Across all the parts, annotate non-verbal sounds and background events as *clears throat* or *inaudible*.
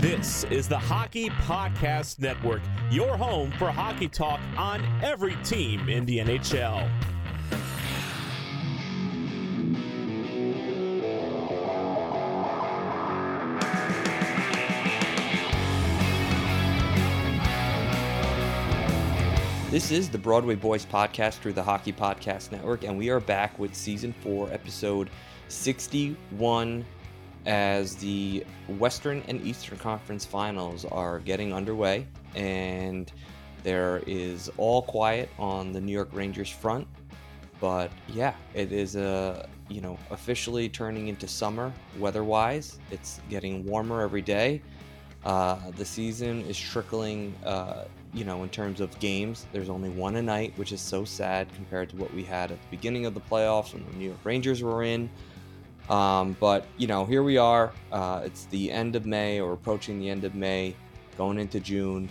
This is the Hockey Podcast Network, your home for hockey talk on every team in the NHL. This is the Broadway Boys podcast through the Hockey Podcast Network, and we are back with season four, episode 61, as the Western and Eastern Conference finals are getting underway, and there is all quiet on the New York Rangers front. But yeah, it is a you know officially turning into summer weather-wise. It's getting warmer every day. Uh, the season is trickling uh, you know, in terms of games, there's only one a night, which is so sad compared to what we had at the beginning of the playoffs when the New York Rangers were in. Um, but you know, here we are. Uh, it's the end of May, or approaching the end of May, going into June.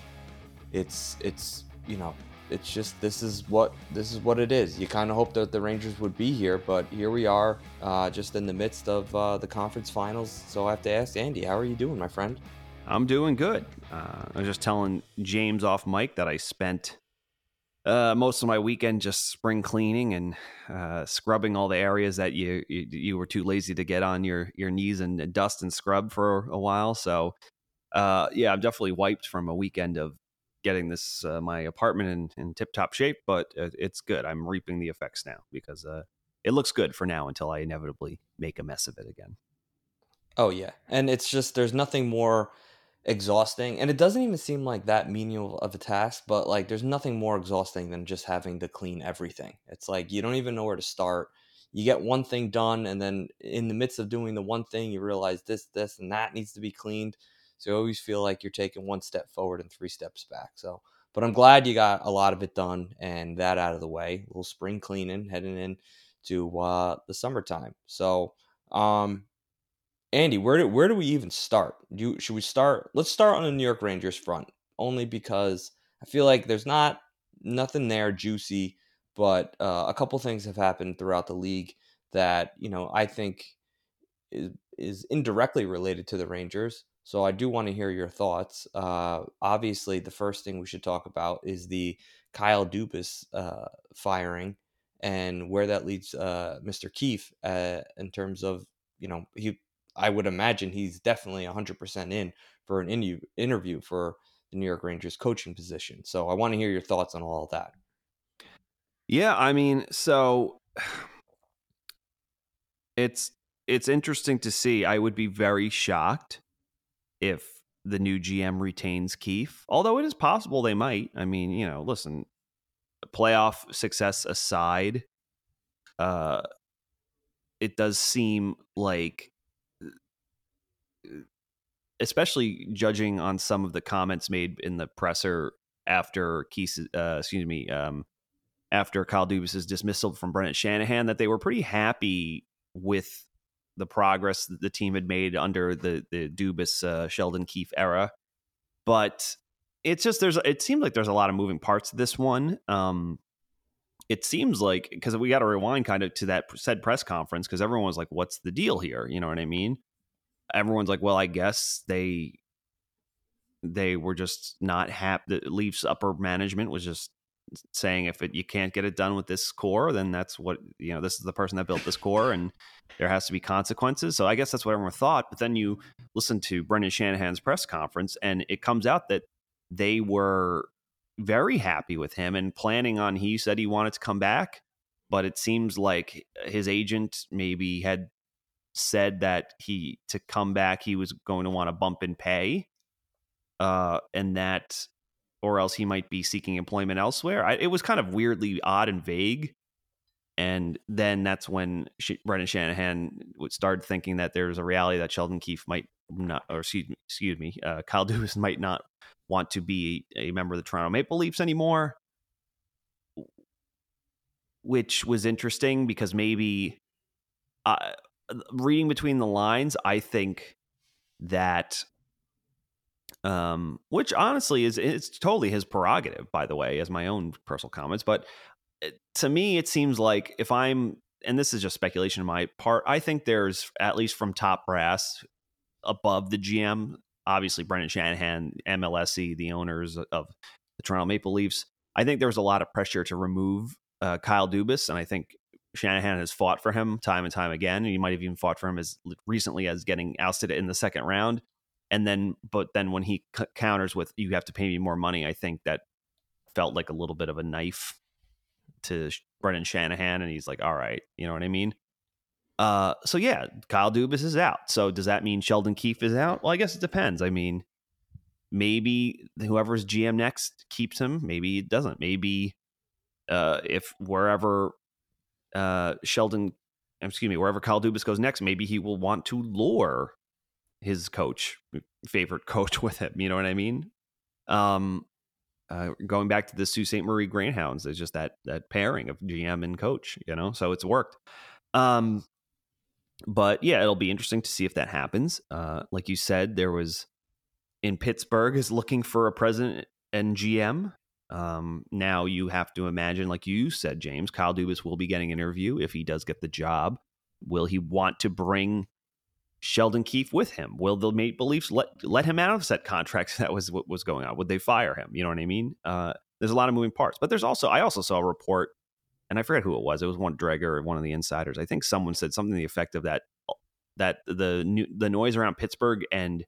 It's it's you know, it's just this is what this is what it is. You kind of hope that the Rangers would be here, but here we are, uh, just in the midst of uh, the conference finals. So I have to ask Andy, how are you doing, my friend? I'm doing good. Uh, I was just telling James off mic that I spent uh, most of my weekend just spring cleaning and uh, scrubbing all the areas that you, you, you were too lazy to get on your your knees and dust and scrub for a while. So uh, yeah, I'm definitely wiped from a weekend of getting this uh, my apartment in, in tip top shape. But uh, it's good. I'm reaping the effects now because it looks good for now until I inevitably make a mess of it again. Oh yeah, and it's just there's nothing more exhausting and it doesn't even seem like that menial of a task but like there's nothing more exhausting than just having to clean everything. It's like you don't even know where to start. You get one thing done and then in the midst of doing the one thing you realize this this and that needs to be cleaned. So you always feel like you're taking one step forward and three steps back. So but i'm glad you got a lot of it done and that out of the way. A little spring cleaning heading in to uh, the summertime. So um Andy, where do where do we even start? Do should we start? Let's start on the New York Rangers front, only because I feel like there's not nothing there juicy, but uh, a couple things have happened throughout the league that you know I think is is indirectly related to the Rangers. So I do want to hear your thoughts. Uh, obviously, the first thing we should talk about is the Kyle Dubas uh, firing and where that leads uh, Mr. Keefe uh, in terms of you know he I would imagine he's definitely 100% in for an in- interview for the New York Rangers coaching position. So I want to hear your thoughts on all of that. Yeah, I mean, so *sighs* it's it's interesting to see. I would be very shocked if the new GM retains Keefe, although it is possible they might. I mean, you know, listen, playoff success aside, uh, it does seem like especially judging on some of the comments made in the presser after Keefe, uh, excuse me, um, after Kyle Dubas's dismissal from Brendan Shanahan, that they were pretty happy with the progress that the team had made under the the Dubas uh, Sheldon Keefe era. But it's just there's it seems like there's a lot of moving parts to this one. Um, it seems like because we got to rewind kind of to that said press conference because everyone was like, "What's the deal here?" You know what I mean? Everyone's like, well, I guess they they were just not happy. The Leafs upper management was just saying if it, you can't get it done with this core, then that's what you know. This is the person that built this core, and there has to be consequences. So I guess that's what everyone thought. But then you listen to Brendan Shanahan's press conference, and it comes out that they were very happy with him and planning on. He said he wanted to come back, but it seems like his agent maybe had said that he to come back he was going to want to bump in pay uh and that or else he might be seeking employment elsewhere. I, it was kind of weirdly odd and vague and then that's when Sh- Brendan Shanahan would start thinking that there was a reality that Sheldon Keefe might not, or excuse me, excuse me uh, Kyle *laughs* Dubas might not want to be a member of the Toronto Maple Leafs anymore, which was interesting because maybe uh, reading between the lines, I think that um which honestly is it's totally his prerogative by the way as my own personal comments but eh, to me it seems like if i'm and this is just speculation on my part i think there's at least from top brass above the gm obviously Brendan Shanahan, MLSE, the owners of the Toronto Maple Leafs. I think there was a lot of pressure to remove uh, Kyle Dubas, and I think Shanahan has fought for him time and time again. And he might have even fought for him as recently as getting ousted in the second round. And then, but then when he c- counters with "you have to pay me more money," I think that felt like a little bit of a knife to Brendan Shanahan, and he's like, "All right," you know what I mean? Uh, so yeah, Kyle Dubas is out. So does that mean Sheldon Keefe is out? Well, I guess it depends. I mean, maybe whoever's GM next keeps him. Maybe it doesn't. Maybe uh, if wherever uh, Sheldon, excuse me, wherever Kyle Dubas goes next, maybe he will want to lure his coach, favorite *laughs* coach, with him. You know what I mean? Um, uh, going back to the Sault Ste. Marie Greyhounds, there's just that that pairing of GM and coach. You know, so it's worked. Um, but yeah, it'll be interesting to see if that happens. Uh, like you said, there was in Pittsburgh is looking for a president and GM. Um, now you have to imagine, like you said, James, Kyle Dubas will be getting an interview if he does get the job. Will he want to bring Sheldon Keefe with him? Will the Maple Leafs let let him out of set contracts? *laughs* That was what was going on. Would they fire him? You know what I mean? Uh, there's a lot of moving parts, but there's also I also saw a report, and I forget who it was. It was one Dreger or one of the insiders. I think someone said something to the effect of that that the new, the noise around Pittsburgh and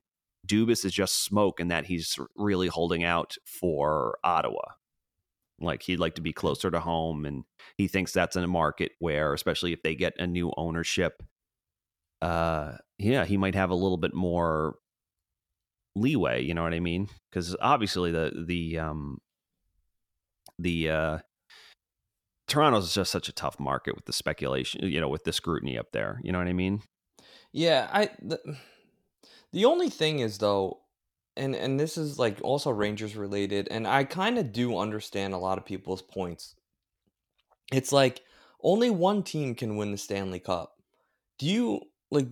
Dubas is just smoke, and that he's really holding out for Ottawa. Like he'd like to be closer to home, and he thinks that's in a market where, especially if they get a new ownership, uh, yeah, he might have a little bit more leeway. You know what I mean? Because obviously the the um the uh Toronto's just such a tough market with the speculation, you know, with the scrutiny up there. You know what I mean? Yeah, I the only thing is though, and and this is like also Rangers related, and I kind of do understand a lot of people's points. It's like only one team can win the Stanley Cup. Do you like?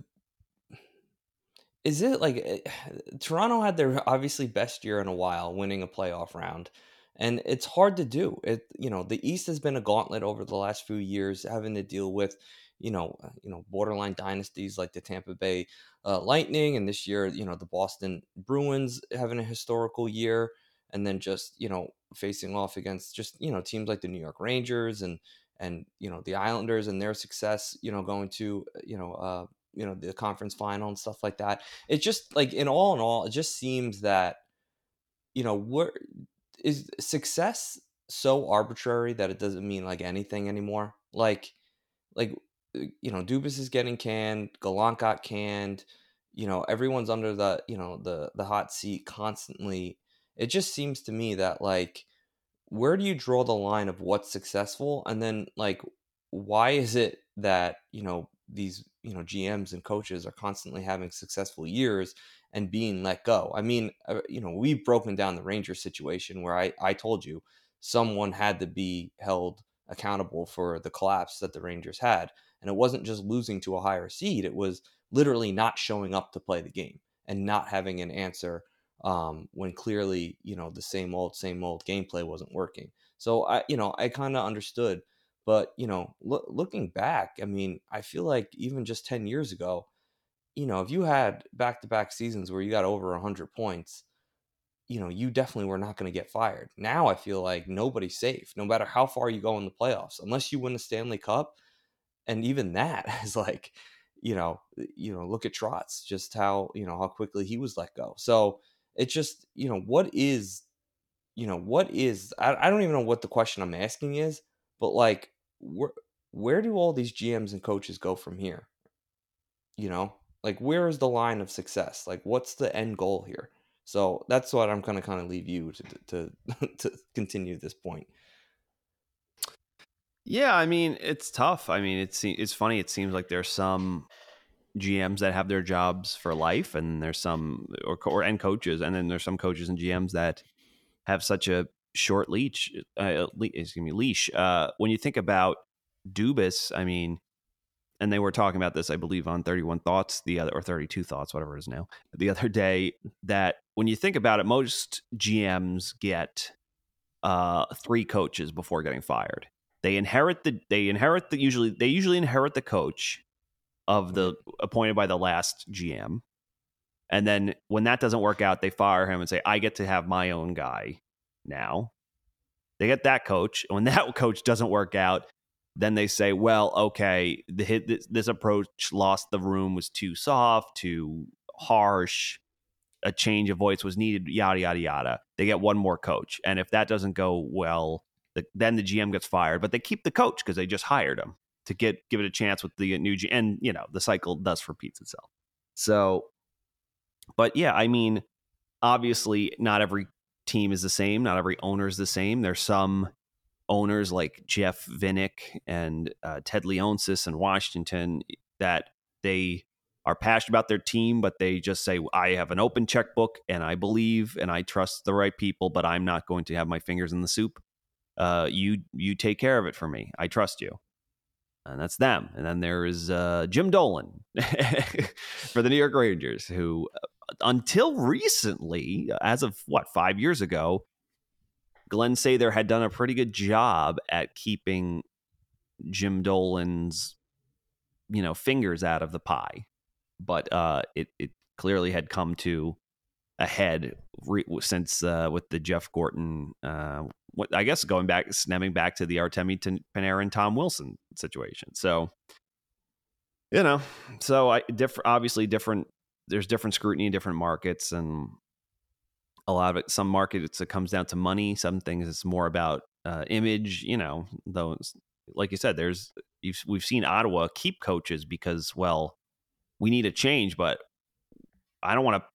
Is it like eh, *sighs* Toronto had their obviously best year in a while, winning a playoff round, and it's hard to do. It you know the East has been a gauntlet over the last few years, having to deal with you know, uh, you know, borderline dynasties like the Tampa Bay uh, Lightning, and this year, you know, the Boston Bruins having a historical year, and then just you know facing off against just you know teams like the New York Rangers and and you know the Islanders and their success, you know, going to uh, you know uh, you know the conference final and stuff like that. It just like in all in all, it just seems that you know where is success so arbitrary that it doesn't mean like anything anymore. Like like uh, you know, Dubas is getting canned, Gallant got canned, you know, everyone's under the, you know, the the hot seat constantly. It just seems to me that like where do you draw the line of what's successful and then like why is it that, you know, these, you know, GMs and coaches are constantly having successful years and being let go. I mean, uh, you know, we've broken down the Rangers situation where I I told you someone had to be held accountable for the collapse that the Rangers had. And it wasn't just losing to a higher seed, it was literally not showing up to play the game and not having an answer um, when clearly, you know, the same old, same old gameplay wasn't working. So I, you know, I kind of understood. But, you know, lo- looking back, I mean, I feel like even just 10 years ago, you know, if you had back to back seasons where you got over 100 points, you know, you definitely were not going to get fired. Now I feel like nobody's safe, no matter how far you go in the playoffs, unless you win the Stanley Cup and even that *laughs* is like you know you know look at Trotz just how you know how quickly he was let go. So it's just you know what is you know what is I, I don't even know what the question I'm asking is but like where where do all these GMs and coaches go from here? You know like where is the line of success? Like what's the end goal here? So that's what I'm going to kind of leave you to to *laughs* to continue this point yeah, I mean it's tough. I mean it's it's funny. It seems like there's some GMs that have their jobs for life, and there's some or, or and coaches, and then there's some coaches and GMs that have such a short leash. Uh, excuse me, leash. Uh, when you think about Dubas, I mean, and they were talking about this, I believe, on 31 Thoughts, the other or 32 Thoughts, whatever it is now, the other day. That when you think about it, most GMs get uh, three coaches before getting fired they inherit the they inherit the usually they usually inherit the coach of the mm-hmm. appointed by the last GM. And then when that doesn't work out, they fire him and say, I get to have my own guy now. They get that coach. And when *laughs* that coach doesn't work out, then they say, well, okay, the hit, this, this approach lost the room was too soft, too harsh, a change of voice was needed, yada, yada, yada. They get one more coach. And if that doesn't go well, the, then the GM gets fired, but they keep the coach because they just hired him to get give it a chance with the new GM. And, you know, the cycle does repeats itself. So, but yeah, I mean, obviously, not every team is the same, not every owner is the same. There's some owners like Jeff Vinik and uh, Ted Leonsis in Washington that they are passionate about their team, but they just say, I have an open checkbook and I believe and I trust the right people, but I'm not going to have my fingers in the soup. Uh, you you take care of it for me. I trust you. And that's them. And then there is uh, Jim Dolan *laughs* for the New York Rangers, who uh, until recently, as of what, five years ago, Glenn Sather had done a pretty good job at keeping Jim Dolan's, you know, fingers out of the pie. But uh, it, it clearly had come to a head re- since uh, with the Jeff Gorton, uh, I guess going back, stemming back to the Artemi Panarin Tom Wilson situation. So, you know, so I different, obviously different. There's different scrutiny in different markets, and a lot of it. Some markets it comes down to money. Some things it's more about uh, image. You know, those like you said, there's we've seen Ottawa keep coaches because well, we need a change, but I don't want to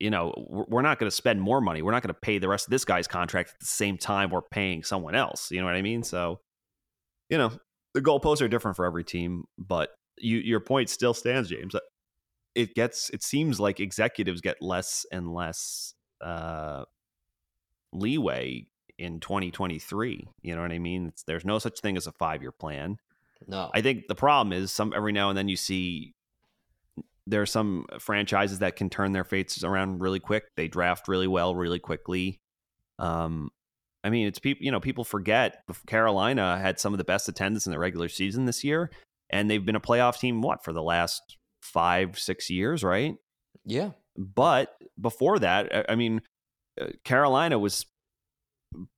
you know, we're not going to spend more money. We're not going to pay the rest of this guy's contract at the same time we're paying someone else. You know what I mean? So, you know, the goalposts are different for every team, but you, your point still stands, James. It gets, it seems like executives get less and less uh, leeway in 2023. You know what I mean? It's, there's no such thing as a five year plan. No, I think the problem is some every now and then you see there are some franchises that can turn their fates around really quick. They draft really well, really quickly. Um, I mean, it's people. You know, people forget Carolina had some of the best attendance in the regular season this year, and they've been a playoff team what for the last five, six years, right? Yeah. But before that, I mean, uh, Carolina was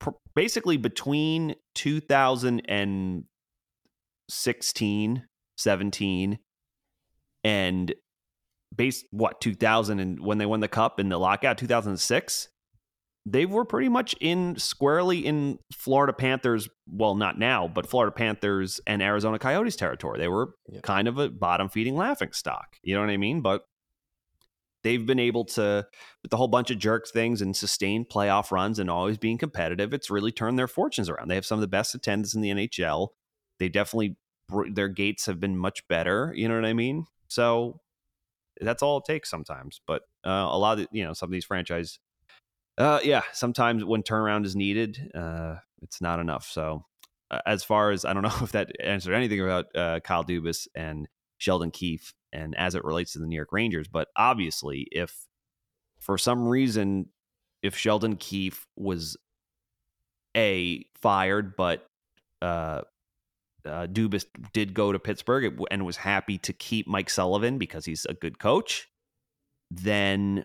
pr- basically between 2016, 17, and base what 2000 and when they won the cup in the lockout 2006 they were pretty much in squarely in Florida Panthers well not now but Florida Panthers and Arizona Coyotes territory. They were yep. kind of a bottom feeding laughing stock you know what I mean? But they've been able to with the whole bunch of jerk things and sustain playoff runs and always being competitive it's really turned their fortunes around. They have some of the best attendance in the NHL they definitely their gates have been much better you know what I mean? So that's all it takes sometimes. But uh, a lot of you know some of these franchise, uh, yeah, sometimes when turnaround is needed, uh, it's not enough. So uh, as far as I don't *laughs* know if that answered anything about uh, Kyle Dubas and Sheldon Keefe and as it relates to the New York Rangers, but obviously if for some reason if Sheldon Keefe was a fired but uh, uh, Dubas did go to Pittsburgh and was happy to keep Mike Sullivan because he's a good coach, then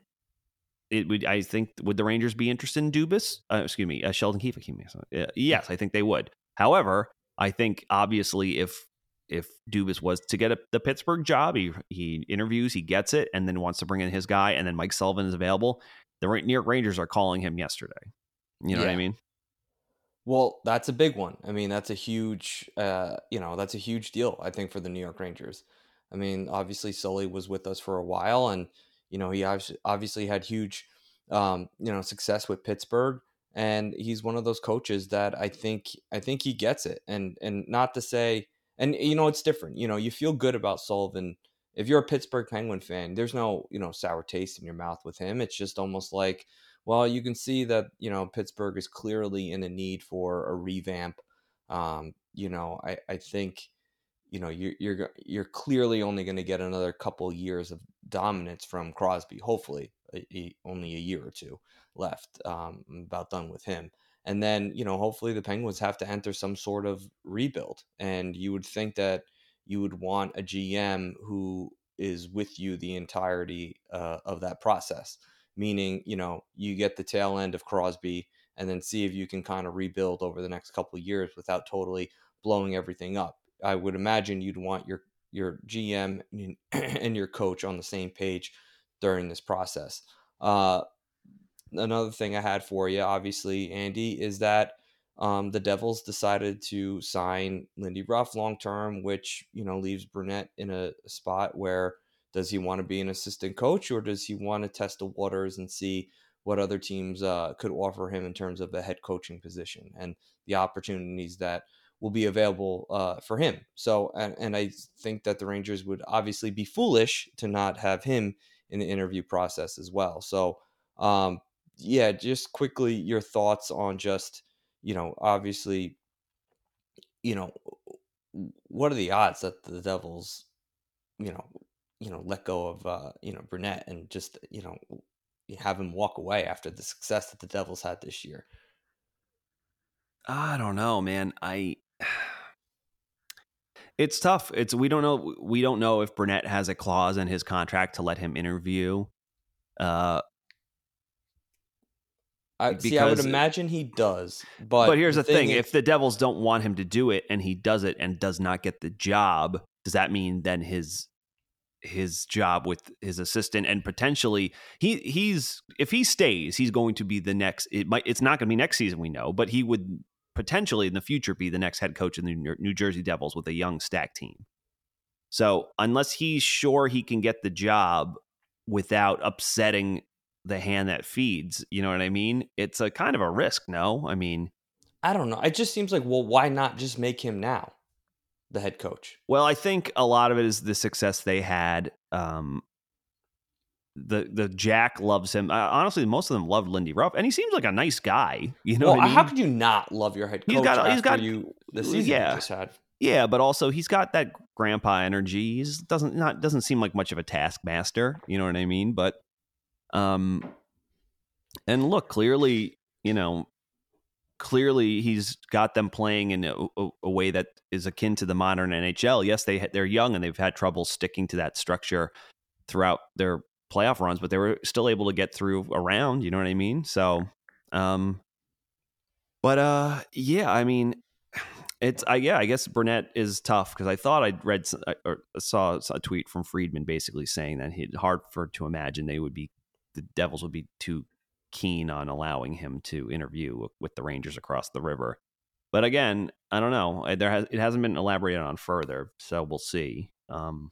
it would. I think would the Rangers be interested in Dubas? Uh, excuse me, uh, Sheldon Keefe. Uh, yes, I think they would. However, I think obviously if if Dubas was to get a, the Pittsburgh job, he he interviews, he gets it, and then wants to bring in his guy, and then Mike Sullivan is available. The New York Rangers are calling him yesterday. You know yeah. what I mean? Well, that's a big one. I mean, that's a huge, uh, you know, that's a huge deal. I think for the New York Rangers. I mean, obviously Sully was with us for a while, and you know he obviously had huge, um, you know, success with Pittsburgh, and he's one of those coaches that I think I think he gets it, and and not to say, and you know, it's different. You know, you feel good about Sullivan if you're a Pittsburgh Penguin fan. There's no you know sour taste in your mouth with him. It's just almost like well, you can see that you know Pittsburgh is clearly in a need for a revamp. Um, you know, I, I think you know you're you're you're clearly only going to get another couple years of dominance from Crosby. Hopefully, a, a, only a year or two left. Um, I'm about done with him. And then you know, hopefully, the Penguins have to enter some sort of rebuild. And you would think that you would want a GM who is with you the entirety uh, of that process. Meaning, you know, you get the tail end of Crosby and then see if you can kind of rebuild over the next couple of years without totally blowing everything up. I would imagine you'd want your your GM *clears throat* and your coach on the same page during this process. Uh, another thing I had for you, obviously, Andy, is that um, the Devils decided to sign Lindy Ruff long term, which you know leaves Brunette in a, a spot where does he want to be an assistant coach or does he want to test the waters and see what other teams uh, could offer him in terms of a head coaching position and the opportunities that will be available uh, for him. So, and, and I think that the Rangers would obviously be foolish to not have him in the interview process as well. So, um, yeah, just quickly your thoughts on just, you know, obviously, you know, what are the odds that the Devils, you know, you know, let go of, uh, you know, Brunette and just, you know, have him walk away after the success that the Devils had this year? I don't know, man. I *sighs* it's tough. It's we don't know we don't know if Brunette has a clause in his contract to let him interview. Uh I see. I would imagine he does, but but here's the, thing: thing is, if the Devils don't want him to do it, and he does it and does not get the job, does that mean then his his job with his assistant and potentially he he's if he stays, he's going to be the next. It might it's not going to be next season, we know, but he would potentially in the future be the next head coach in the New Jersey Devils with a young stack team. So unless he's sure he can get the job without upsetting the hand that feeds, you know what I mean? It's a kind of a risk, no? I mean, I don't know. It just seems like, well, why not just make him now the head coach? Well, I think a lot of it is the success they had. Um, the the Jack loves him. Uh, honestly, most of them loved Lindy Ruff, and he seems like a nice guy. You know, well, I mean? how could you not love your head coach? He's got, he's got you the season yeah, just had. Yeah, but also he's got that grandpa energy. He doesn't not doesn't seem like much of a taskmaster. You know what I mean? But um, and look, clearly, you know, clearly he's got them playing in a, a, way that is akin to the modern NHL. Yes, they they're young and they've had trouble sticking to that structure throughout their playoff runs, but they were still able to get through around. You know what I mean? So, um, but uh, yeah, I mean, it's I yeah, I guess Brunette is tough because I thought I'd read or saw a tweet from Friedman basically saying that it's hard for to imagine they would be the Devils would be too keen on allowing him to interview with the Rangers across the river. But again, I don't know. There has it hasn't been elaborated on further, so we'll see. Um,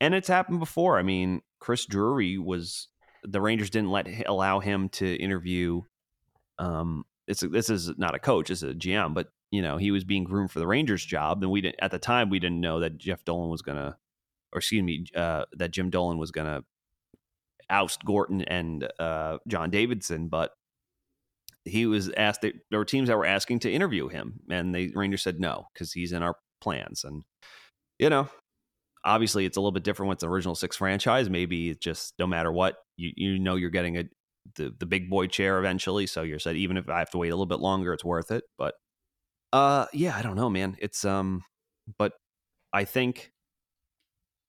and it's happened before. I mean, Chris Drury was the Rangers didn't let allow him to interview. Um, it's this is not a coach, it's a GM, but you know he was being groomed for the Rangers job, and we didn't at the time we didn't know that Jeff Dolan was gonna, or excuse me, uh, that Jim Dolan was gonna oust Gorton and uh, John Davidson, but he was asked. There were teams that were asking to interview him, and the Rangers said no because he's in our plans, and you know obviously it's a little bit different with the original six franchise. Maybe it's just no matter what, you you know you're getting a the, the big boy chair eventually. So you're said even if I have to wait a little bit longer, it's worth it. But uh yeah, I don't know, man. It's um but I think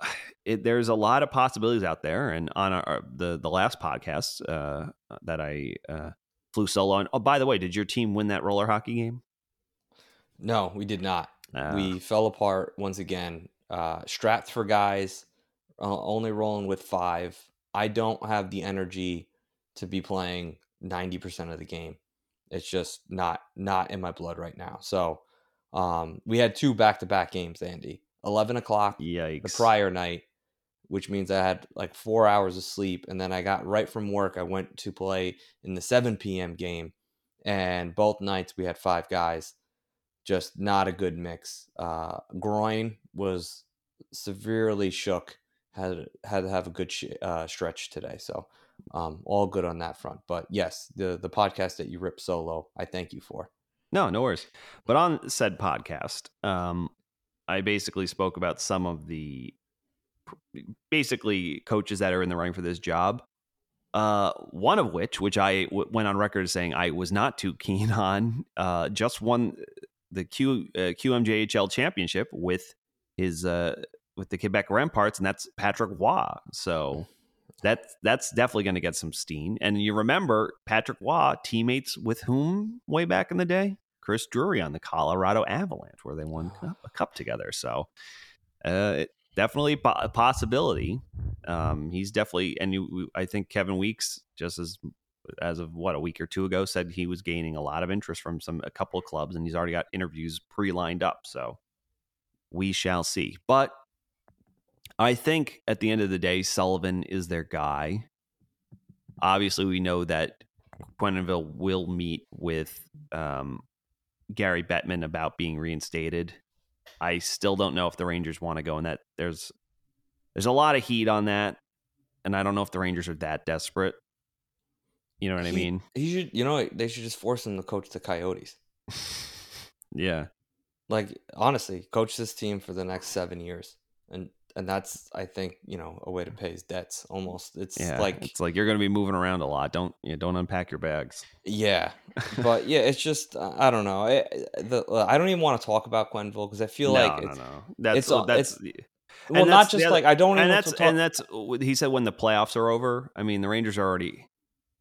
*sighs* it, there's a lot of possibilities out there. And on our, the the last podcast uh, that I uh, flew solo on. Oh, by the way, did your team win that roller hockey game? No, we did not. Uh, we fell apart once again uh, strapped for guys, uh, only rolling with five. I don't have the energy to be playing 90% of the game. It's just not not in my blood right now. So um, we had two back to back games, Andy. 11 o'clock Yikes. the prior night, which means I had like four hours of sleep. And then I got right from work. I went to play in the 7 p.m. game. And both nights we had five guys just not a good mix. Uh, groin was severely shook. Had had to have a good sh- uh, stretch today, so um, all good on that front. But yes, the the podcast that you rip solo, I thank you for. No, no worries. But on said podcast, um, I basically spoke about some of the basically coaches that are in the running for this job. Uh, one of which, which I w- went on record saying I was not too *laughs* keen on, uh, just won the Q uh, QMJHL championship with his uh, with the Quebec Remparts, and that's Patrick Roy. So that's that's definitely going to get some steam. And you remember Patrick Roy teammates with whom way back in the day? Chris Drury on the Colorado Avalanche, where they won a cup together. So uh, definitely a possibility. Um, he's definitely, and you, I think Kevin Weekes, just as as of what a week or two ago, said he was gaining a lot of interest from some a couple of clubs, and he's already got interviews pre lined up. So we shall see. But I think at the end of the day, Sullivan is their guy. Obviously, we know that Quenneville will meet with um, Gary Bettman about being reinstated. I still don't know if the Rangers want to go in that. There's there's a lot of heat on that, and I don't know if the Rangers are that desperate. You know what he, I mean? He should. You know, they should just force him to coach the Coyotes. *laughs* yeah. Like honestly, coach this team for the next seven years, and and that's I think you know a way to pay his debts. Almost, it's yeah, like it's like you're going to be moving around a lot. Don't you know, don't unpack your bags. Yeah, *laughs* but yeah, it's just I don't know. I, the, uh, I don't even want to talk about Quenneville because I feel no, like no, it's, no. That's it's, oh, that's. It's, well, that's not just other, like I don't. And that's and that's uh, he said when the playoffs are over. I mean, the Rangers are already.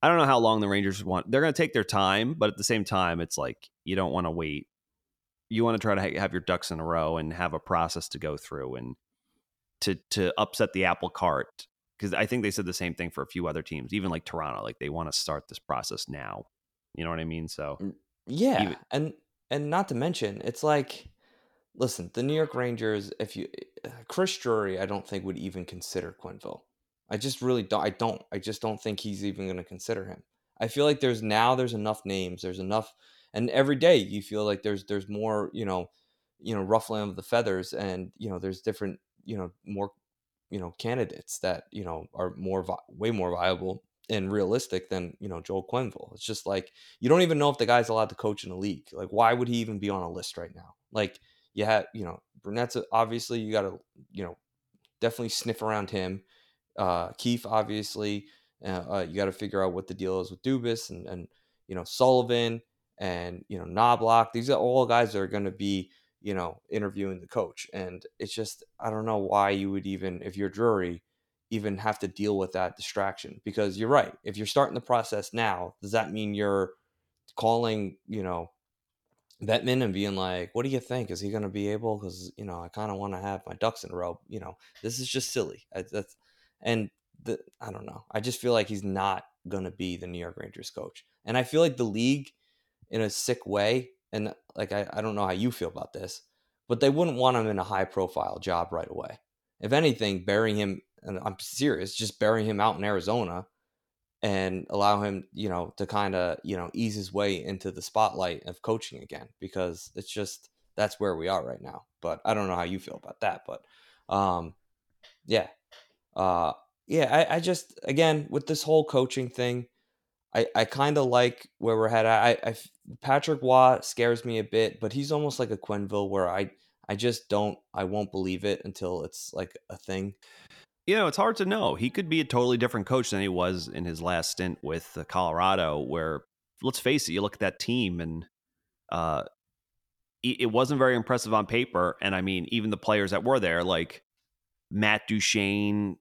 I don't know how long the Rangers want. They're going to take their time, but at the same time, it's like you don't want to wait. You want to try to have your ducks in a row and have a process to go through and to to upset the apple cart because I think they said the same thing for a few other teams, even like Toronto. Like they want to start this process now. You know what I mean? So yeah, even, and and not to mention, it's like, listen, the New York Rangers. If you uh, Chris Drury, I don't think would even consider Quenneville. I just really don't. I don't. I just don't think he's even going to consider him. I feel like there's now there's enough names. There's enough, and every day you feel like there's there's more. You know, you know, ruffling of the feathers, and you know, there's different you know more you know candidates that you know are more vi- way more viable and realistic than you know Joel Quenneville. It's just like you don't even know if the guy's allowed to coach in the league. Like why would he even be on a list right now? Like you had you know Brunette's obviously you got to you know definitely sniff around him. Uh, obviously uh, uh, you got to figure out what the deal is with Dubas and and you know Sullivan and you know Knoblauch. These are all guys that are going to be you know, interviewing the coach. And it's just, I don't know why you would even, if you're Drury, even have to deal with that distraction. Because you're right. If you're starting the process now, does that mean you're calling, you know, Bettman and being like, what do you think? Is he going to be able? Because, you know, I kind of want to have my ducks in a row. You know, this is just silly. I, that's, and the, I don't know. I just feel like he's not going to be the New York Rangers coach. And I feel like the league, in a sick way, and like I, I don't know how you feel about this, but they wouldn't want him in a high profile job right away. If anything, burying him, and I'm serious, just bury him out in Arizona and allow him, you know, to kind of, you know, ease his way into the spotlight of coaching again because it's just that's where we are right now. But I don't know how you feel about that, but um yeah. Uh yeah, I, I just again with this whole coaching thing, I, I kind of like where we're headed. I, I Patrick Roy scares me a bit, but he's almost like a Quenneville where I I just don't I won't believe it until it's like a thing. You know, it's hard to know. He could be a totally different coach than he was in his last stint with Colorado. Where let's face it, you look at that team and uh, it wasn't very impressive on paper. And I mean, even the players that were there, like Matt Duchene,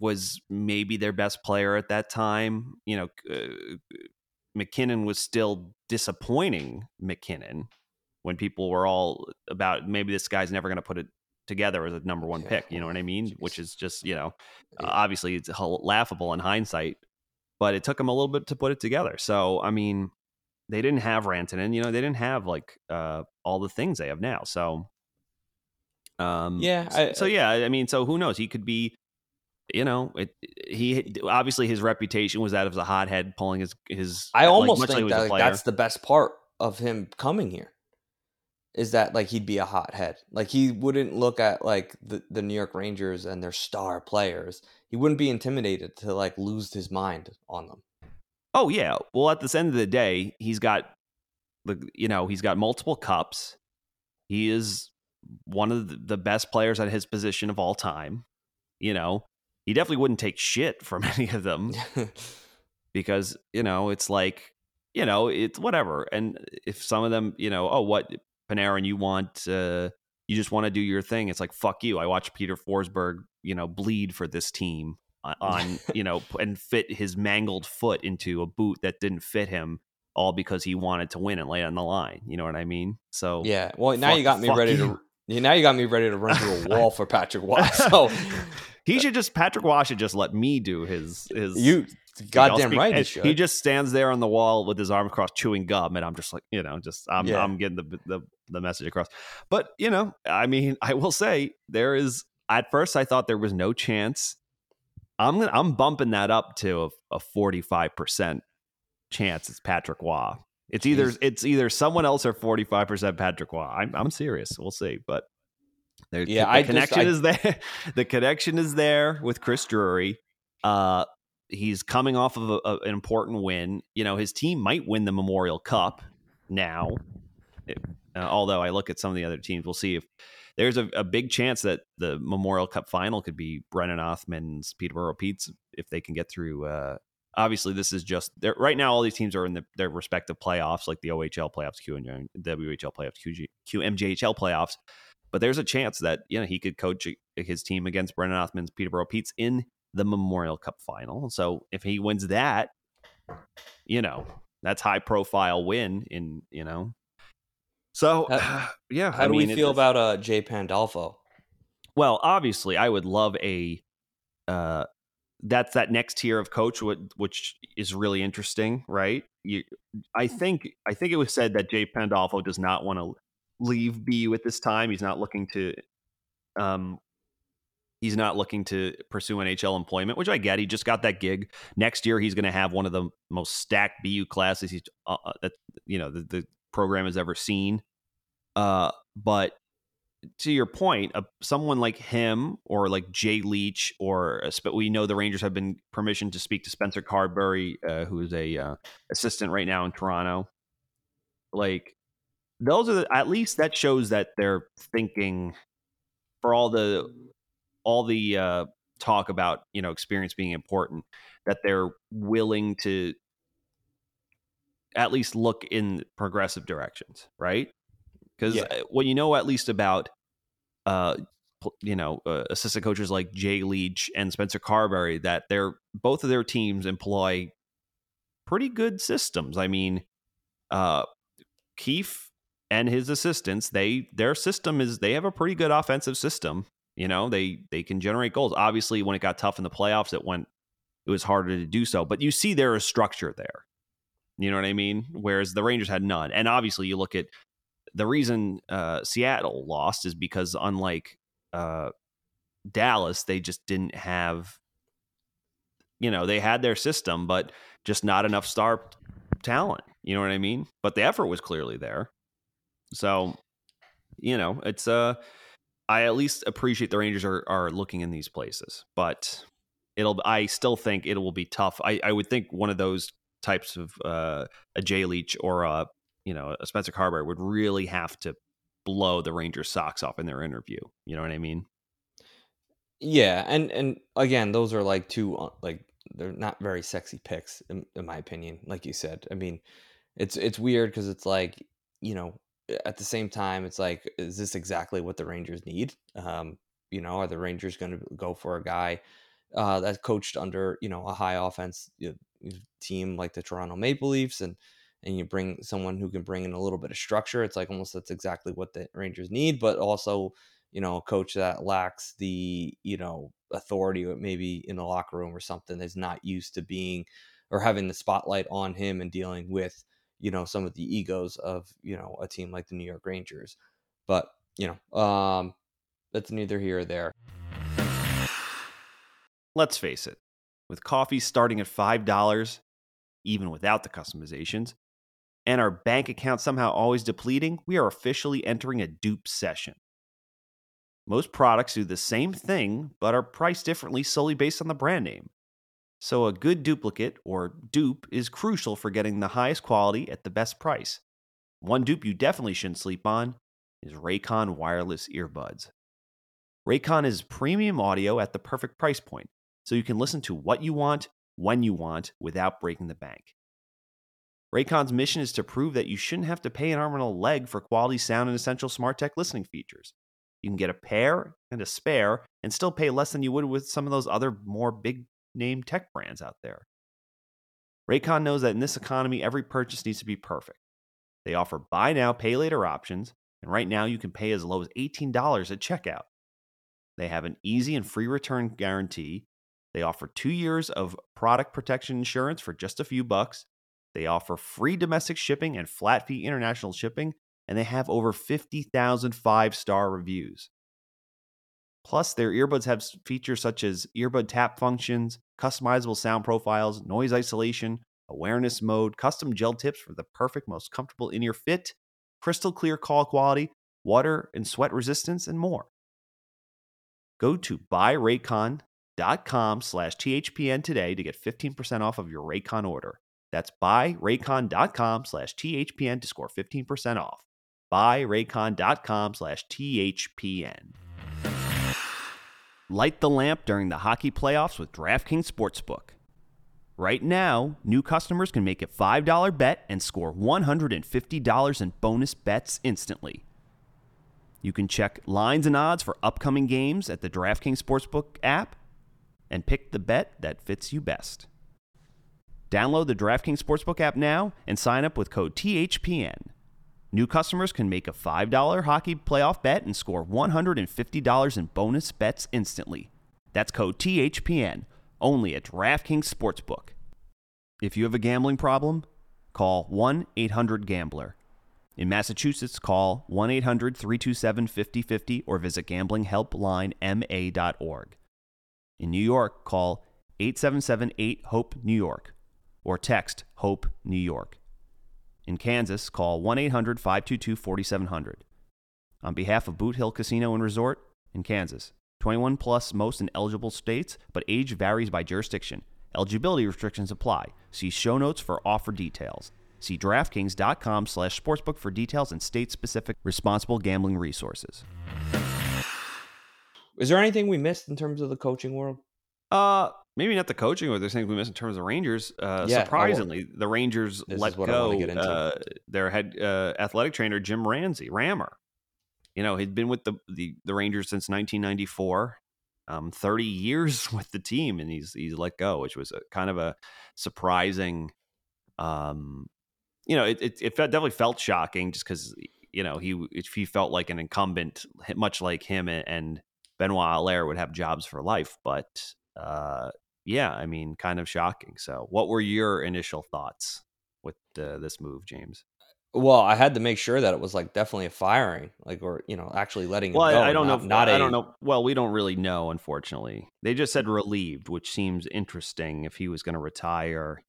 was maybe their best player at that time. You know, uh, MacKinnon was still disappointing MacKinnon when people were all about maybe this guy's never going to put it together as a number one yeah. pick. You know what I mean? Which is just you know, yeah. uh, obviously it's laughable in hindsight, but it took him a little bit to put it together. So I mean, they didn't have Rantanen. You know, they didn't have like uh, all the things they have now. So. Um, yeah. I, so yeah, I mean, so who knows? He could be you know, it, he obviously his reputation was that of a hothead, pulling his his. I almost like, think that like, that's the best part of him coming here, is that like he'd be a hothead. Like he wouldn't look at like the the New York Rangers and their star players. He wouldn't be intimidated to like lose his mind on them. Oh yeah, well at this end of the day, he's got the you know he's got multiple cups. He is one of the best players at his position of all time. You know, he definitely wouldn't take shit from *laughs* any of them *laughs* because you know it's like you know it's whatever and if some of them you know oh what Panarin you want uh you just want to do your thing. It's like fuck you. I watched Peter Forsberg, you know, bleed for this team *laughs* on, you know, and fit his mangled foot into a boot that didn't fit him all because he wanted to win and lay on the line. You know what I mean? So yeah. Well, now fuck- you got me ready you. to. Now you got me ready to run through a wall for Patrick Roy. So he should just Patrick Roy should just let me do his his you, goddamn right, he should. He just stands there on the wall with his arm crossed, chewing gum, and I'm just like, you know, just I'm Yeah. I'm getting the, the the message across. But you know, I mean, *laughs* I will say there is. At first, I thought there was no chance. I'm gonna, I'm bumping that up to a, a 45 percent chance. It's Patrick Roy. It's either Jeez. it's either someone else or 45 percent Patrick Roy. I'm I'm serious. We'll see, but. There, Yeah, the I just- connection I- is there. *laughs* the connection is there with Chris Drury. Uh, he's coming off of a, a- an important win. You know, his team might win the Memorial Cup now. It- uh, although I look at some of the other teams, we'll see if there's a, a big chance that the Memorial Cup final could be Brennan Othmann's Peterborough Petes if they can get through. Uh, obviously, this is just right now. All these teams are in the, their respective playoffs, like the OHL playoffs, Q and WHL playoffs, QG, QMJHL playoffs. But there's a chance that you know he could coach his team against Brendan Othmann's Peterborough Petes in the Memorial Cup final. So if he wins that, you know, that's high profile win in, you know. So How- *sighs* yeah, How I do mean, we feel about uh, Jay Pandolfo? well, obviously, I would love a uh that's that next tier of coach which, which is really interesting, right? You I think I think it was said that Jay Pandolfo does not want to leave B at this time. He's not looking to um he's not looking to pursue NHL employment, which I get. He just got that gig. Next year he's going to have one of the most stacked BU classes he's uh, uh, that you know the, the program has ever seen. Uh but to your point, uh, someone like him or like Jay Leach, or uh, we know the Rangers have been permission to speak to Spencer Carberry, uh, who is a uh, assistant right now in Toronto. Like those are the, at least that shows that they're thinking for all the all the uh, talk about you know experience being important that they're willing to at least look in progressive directions, right? Because Yeah. what you know at least about uh you know uh, assistant coaches like Jay Leach and Spencer Carberry that they're both of their teams employ pretty good systems. I mean, uh Keefe and his assistants, they their system is they have a pretty good offensive system. You know, they they can generate goals. Obviously, when it got tough in the playoffs, it went it was harder to do so. But you see there is structure there. You know what I mean? Whereas the Rangers had none. And obviously, you look at the reason uh, Seattle lost is because unlike uh, Dallas, they just didn't have. You know, they had their system, but just not enough star talent. You know what I mean? But the effort was clearly there. So, you know, it's uh I at least appreciate the Rangers are are looking in these places, but it'll I still think it will be tough. I I would think one of those types of uh a Jay Leach or a you know a Spencer Carberry would really have to blow the Rangers socks off in their interview. You know what I mean? Yeah, and and again, those are like two uh, like they're not very sexy picks in, in my opinion. Like you said, I mean, it's it's weird because it's like you know at the same time it's like is this exactly what the Rangers need? Um, you know, are the Rangers going to go for a guy uh, that coached under you know a high offense team like the Toronto Maple Leafs and and you bring someone who can bring in a little bit of structure? It's like almost that's exactly what the Rangers need, but also you know, a coach that lacks the, you know, authority or maybe in the locker room or something is not used to being or having the spotlight on him and dealing with, you know, some of the egos of, you know, a team like the New York Rangers. But, you know, um that's neither here or there. Let's face it, with coffee starting at $5, even without the customizations, and our bank account somehow always depleting, we are officially entering a dupe session. Most products do the same thing, but are priced differently solely based on the brand name. So, a good duplicate, or dupe, is crucial for getting the highest quality at the best price. One dupe you definitely shouldn't sleep on is Raycon wireless earbuds. Raycon is premium audio at the perfect price point, so you can listen to what you want, when you want, without breaking the bank. Raycon's mission is to prove that you shouldn't have to pay an arm and a leg for quality sound and essential smart tech listening features. You can get a pair and a spare and still pay less than you would with some of those other more big name tech brands out there. Raycon knows that in this economy, every purchase needs to be perfect. They offer buy now, pay later options, and right now you can pay as low as $18 at checkout. They have an easy and free return guarantee. They offer two years of product protection insurance for just a few bucks. They offer free domestic shipping and flat fee international shipping, and they have over 50,000 five star reviews. Plus, their earbuds have features such as earbud tap functions, customizable sound profiles, noise isolation, awareness mode, custom gel tips for the perfect, most comfortable in ear fit, crystal clear call quality, water and sweat resistance, and more. Go to buyraycon.com slash THPN today to get 15% off of your Raycon order. That's buyraycon.com slash THPN to score 15% off. Buyraycon.com slash THPN. Light the lamp during the hockey playoffs with DraftKings Sportsbook. Right now, new customers can make a $5 bet and score $150 in bonus bets instantly. You can check lines and odds for upcoming games at the DraftKings Sportsbook app and pick the bet that fits you best. Download the DraftKings Sportsbook app now and sign up with code THPN. New customers can make a $5 hockey playoff bet and score $150 in bonus bets instantly. That's code THPN only at DraftKings Sportsbook. If you have a gambling problem, call 1 800 Gambler. In Massachusetts, call 1 800 327 5050 or visit gamblinghelplinema.org. In New York, call 877 8 HOPE New York or text HOPE New York. In Kansas, call 1 800 522 4700. On behalf of Boot Hill Casino and Resort in Kansas, 21 plus most in eligible states, but age varies by jurisdiction. Eligibility restrictions apply. See show notes for offer details. See DraftKings.com slash sportsbook for details and state-specific responsible gambling resources. Is there anything we missed in terms of the coaching world? Uh, maybe not the coaching, but there's things we missed in terms of Rangers. Uh, Yeah, surprisingly, the Rangers This let is what I wanna go get uh, their head uh, athletic trainer Jim Ramsay, Rammer. You know, he'd been with the the, the Rangers since 1994, um, 30 *laughs* years with the team, and he's he's let go, which was a, kind of a surprising. Um, you know, it it, it definitely felt shocking just because you know he if he felt like an incumbent, much like him and, and Benoit Allaire would have jobs for life, but uh, yeah, I mean, kind of shocking. So, what were your initial thoughts with uh, this move, James? Well, I had to make sure that it was like definitely a firing, like or you know actually letting him Well, go. I, I don't not, know. If, Not I a, don't know. Well, we don't really know, unfortunately. They just said relieved, which seems interesting. If he was going to retire,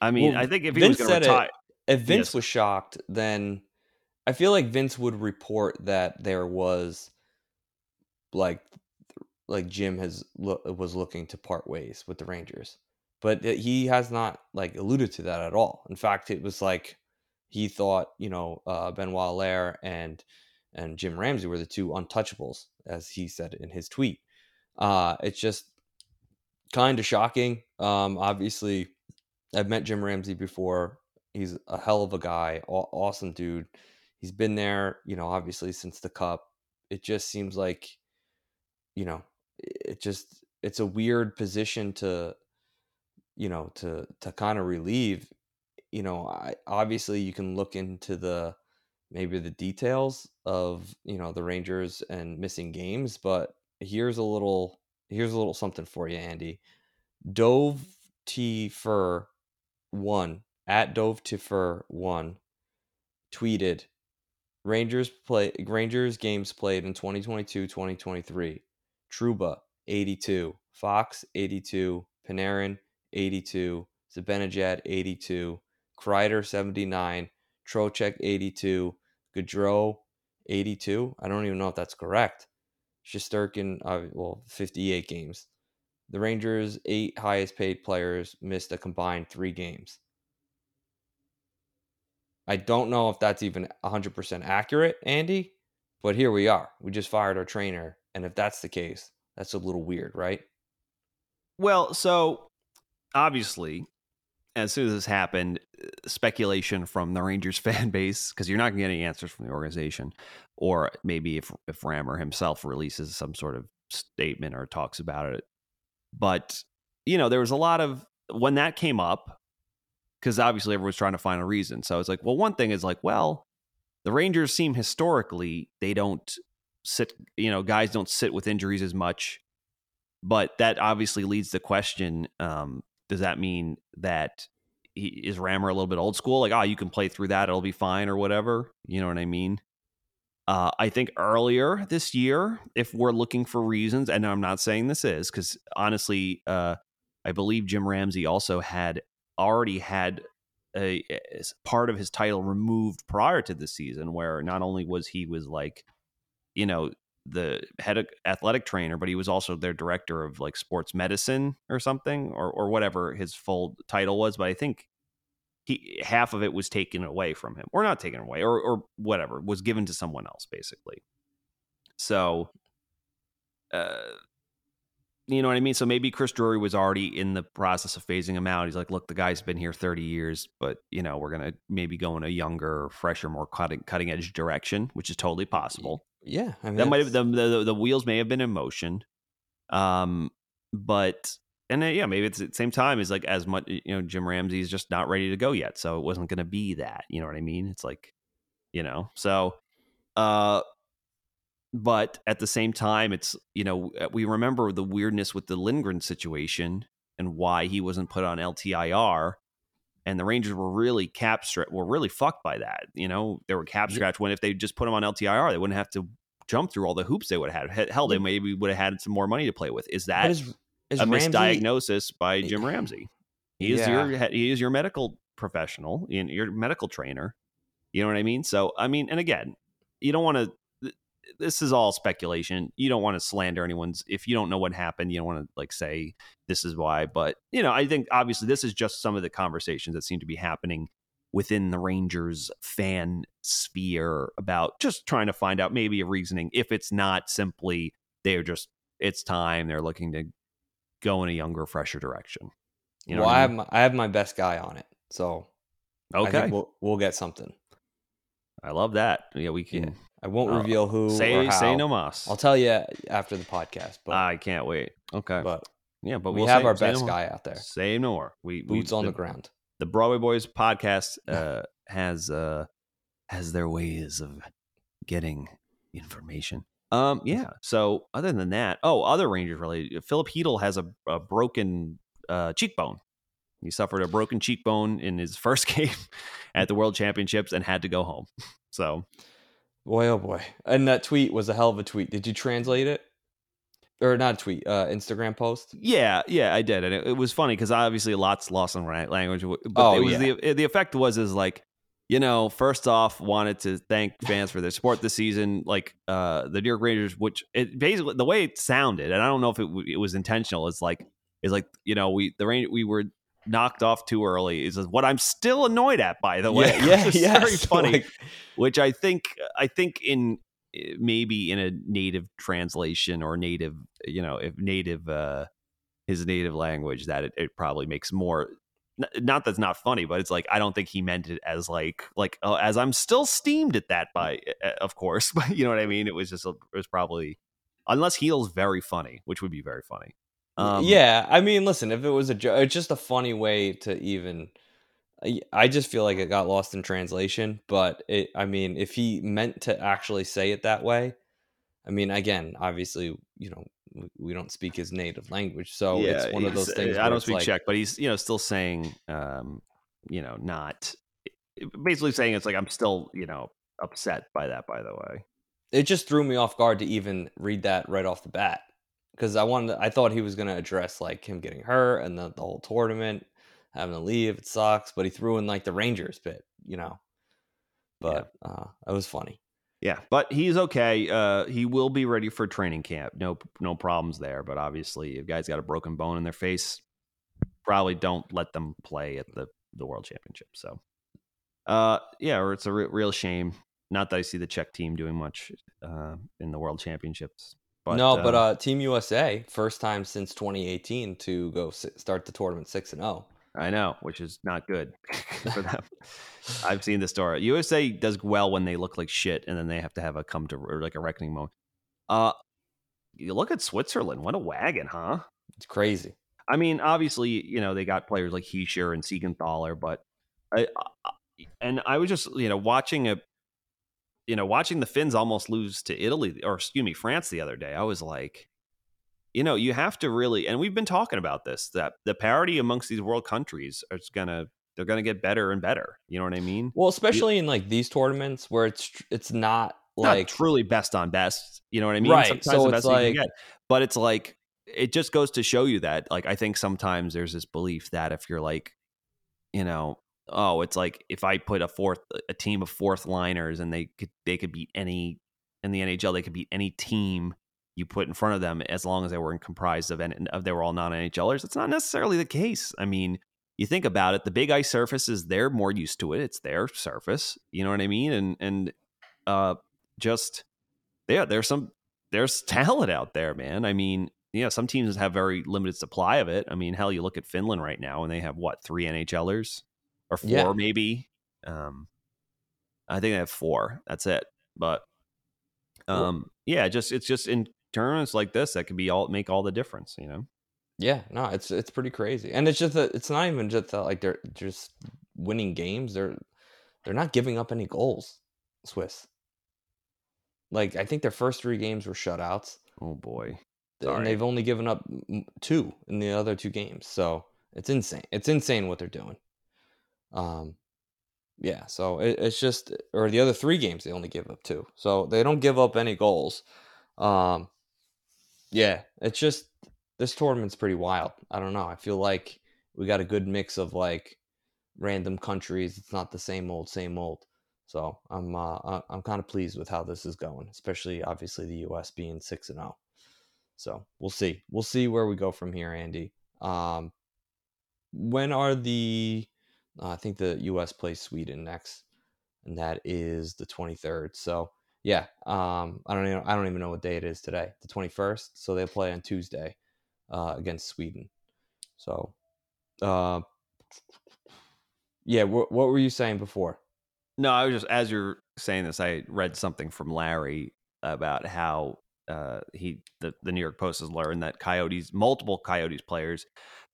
I mean, Well, I think if he Vince was going to it- retire, If Vince Yes. was shocked, then I feel like Vince would report that there was like like Jim has lo- was looking to part ways with the Rangers, but he has not like alluded to that at all. In fact, it was like he thought you know uh, Benoit Allaire and and Jim Ramsay were the two untouchables, as he said in his tweet. Uh, it's just kind of shocking. Um, obviously, I've met Jim Ramsay before. He's a hell of a guy, aw- awesome dude. He's been there, you know, obviously since the cup. It just seems like, you know, it just it's a weird position to, you know, to to kind of relieve. You know, I obviously you can look into the maybe the details of you know the Rangers and missing games, but here's a little here's a little something for you, Andy. Dove T Fur one at Dove T Fur one tweeted Rangers play Rangers games played in 2022-2023. Trouba 82, Fox 82, Panarin 82, Zibanejad 82, Kreider 79, Trocheck 82, Goodrow 82. I don't even know if that's correct. Shesterkin, uh, well, 58 games. The Rangers' eight highest paid players missed a combined three games. I don't know if that's even 100% accurate, Andy, but here we are. We just fired our trainer. And if that's the case, that's a little weird, right? Well, so obviously, as soon as this happened, uh, speculation from the Rangers *laughs* fan base because you're not going to get any answers from the organization, or maybe if if Rammer himself releases some sort of statement or talks about it. But you know, there was a lot of when that came up because obviously everyone's trying to find a reason. So it's like, well, one thing is like, well, the Rangers seem historically they don't sit, you know, guys don't sit with injuries as much. But that obviously leads the question: um, Does that mean that he, is Rammer a little bit old school? Like, oh, you can play through that; it'll be fine, or whatever. You know what I mean? Uh, I think earlier this year, if we're looking for reasons, and I'm not saying this is because honestly, uh, I believe Jim Ramsay also had already had a, a, part of his title removed prior to the season, where not only was he was like, you know, the head athletic trainer, but he was also their director of like sports medicine or something, or or whatever his full title was. But I think he half of it was taken away from him, or not taken away, or or whatever was given to someone else, basically. So, uh, you know what I mean? So maybe Chris Drury was already in the process of phasing him out. He's like, look, the guy's been here 30 years, but you know, we're gonna maybe go in a younger, fresher, more cutting cutting edge direction, which is totally possible. Yeah, I mean, that might have the, the the wheels may have been in motion, um, but and then, yeah, maybe it's at the same time is like as much you know Jim Ramsay is just not ready to go yet, so it wasn't going to be that. You know what I mean? It's like, you know, so uh but at the same time, it's you know uh, we remember the weirdness with the Lindgren situation and why he wasn't put on LTIR, and the Rangers were really cap stretch were really fucked by that. You know, they were cap scratch when if they just put him on LTIR, they wouldn't have to jump through all the hoops they would have had. Hell, they maybe would have had some more money to play with. Is that is, is a Ramsay, misdiagnosis by Jim Ramsay? He is yeah. your he is your medical professional, your medical trainer. You know what I mean? So I mean, and again, you don't want to this is all speculation. You don't want to slander anyone's if you don't know what happened. You don't want to like say this is why. But you know, I think obviously this is just some of the conversations that seem to be happening within the Rangers fan sphere about just trying to find out maybe a reasoning. If it's not simply they're just it's time they're looking to go in a younger, fresher direction. You know, well, I, I, mean? have my, I have my best guy on it, so okay, we'll we'll get something. I love that. Yeah, we can. Yeah. I won't uh, reveal who. Say say no mas. I'll tell you after the podcast. But I can't wait. Okay, but yeah, but we we'll have say, our best no guy out there. Say no more. We boots we, on the, the, ground. The Broadway Boys podcast *laughs* uh, has uh, has their ways of getting information. Um, yeah. *laughs* So other than that, oh, other Rangers related. Filip Chytil has a, a broken uh, cheekbone. He suffered a broken cheekbone in his *laughs* first game at the World Championships and had to go home. So Boy, oh boy. And that tweet was a hell of a tweet. Did you translate it? Or not a tweet, uh, Instagram post? Yeah, yeah, I did. And it, it was funny because obviously lot's lost in language. But oh, it was yeah. the, the effect was is like, you know, first off, wanted to thank fans for their support this season. Like uh, the New York Rangers, which it basically the way it sounded, and I don't know if it, it was intentional. Is like is like you know we the Rangers we were knocked off too early is what I'm still annoyed at. By the way, *laughs* yeah, yeah, very *laughs* funny. Like, which I think I think in eh, maybe in a native translation or native, you know, if native uh, his native language, that it, it probably makes more. Not that's not funny, but it's like I don't think he meant it as like like oh, as I'm still steamed at that by eh, eh, of course, *laughs* but you know what I mean. It was just it was probably unless he's very funny, which would be very funny. Um, yeah, I mean, listen, if it was a joke, it's just a funny way to even. I just feel like it got lost in translation, but it. I mean, if he meant to actually say it that way, I mean, again, obviously, you know, we don't speak his native language, so yeah, it's one of those things. I don't speak like, Czech, but he's you know still saying, um, you know, not basically saying it's like I'm still you know upset by that. By the way, it just threw me off guard to even read that right off the bat because I wanted, I thought he was going to address like him getting hurt and the, the whole tournament, having to leave. It sucks, but he threw in like the Rangers bit, you know. But yeah. uh, it was funny. Yeah, but he's okay. Uh, he will be ready for training camp. No, no problems there. But obviously, if guys got a broken bone in their face, probably don't let them play at the the World Championship. So, uh, yeah, or it's a re- real shame. Not that I see the Czech team doing much uh, in the World Championships. But, no, uh, but uh, Team USA first time since 2018 to go start the tournament six and zero. Oh. I know, which is not good. *laughs* for them. *laughs* I've seen the story. USA does well when they look like shit, and then they have to have a come to or like a reckoning moment. Uh, you look at Switzerland. What a wagon, huh? It's crazy. I mean, obviously, you know they got players like Hischier and Siegenthaler, but I, I and I was just you know watching a you know watching the Finns almost lose to Italy or excuse me France the other day. I was like, you know, you have to really, and we've been talking about this that the parity amongst these world countries is gonna they're gonna get better and better. You know what I mean? Well, especially in like these tournaments where it's it's not like not truly best on best. You know what I mean? Right. Sometimes So it's you like- but it's like it just goes to show you that. Like I think sometimes there's this belief that if you're like, you know, oh, it's like if I put a fourth a team of fourth liners and they could they could beat any in the NHL they could beat any team you put in front of them as long as they weren't comprised of N- of they were all non NHLers. It's not necessarily the case. I mean. You think about it, the big ice surfaces, they're more used to it. It's their surface. You know what I mean? And and uh just yeah, there's some there's *laughs* talent out there, man. I mean, yeah, some teams have very limited supply of it. I mean, hell, you look at Finland right now, and they have what three NHLers or four, Yeah. maybe. Um, I think I have four. That's it. But um, yeah, just it's just in tournaments like this that could be all make all the difference. You know. Yeah, no, it's it's pretty crazy, and it's just that it's not even just that like they're just winning games. They're they're not giving up any goals. Swiss. Like I think their first three games were shutouts, Oh boy. Sorry. and they've only given up two in the other two games. So it's insane. It's insane what they're doing. Um, yeah. So it, it's just, or the other three games they only give up two. So they don't give up any goals. Um, yeah, it's just this tournament's pretty wild. I don't know. I feel like we got a good mix of like random countries. It's not the same old, same old. So I'm uh, I'm kind of pleased with how this is going, especially obviously the U.S. being six and zero. So we'll see. We'll see where we go from here, Andy. Um, when are the? Uh, I think the U.S. plays Sweden next, and that is the 23rd. So yeah, um, I don't even I don't even know what day it is today. The 21st. So they play on Tuesday uh, against Sweden. So, uh, yeah. Wh- what were you saying before? No, I was just as you're saying this, I read something from Larry about how uh, he the, the New York Post has learned that Coyotes, multiple Coyotes players,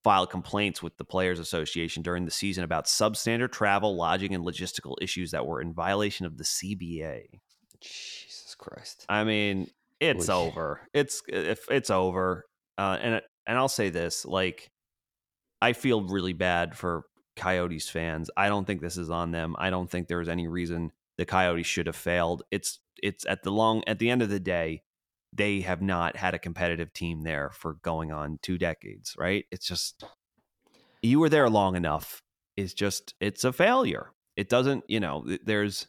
filed complaints with the Players Association during the season about substandard travel, lodging, and logistical issues that were in violation of the CBA. Jesus Christ. I mean, it's Oy. over. It's if it's over. Uh, and and I'll say this: like, I feel really bad for Coyotes fans. I don't think this is on them. I don't think there was any reason the Coyotes should have failed. It's it's at the long at the end of the day, they have not had a competitive team there for going on two decades. Right? It's just you were there long enough. It's just it's a failure. It doesn't. You know, there's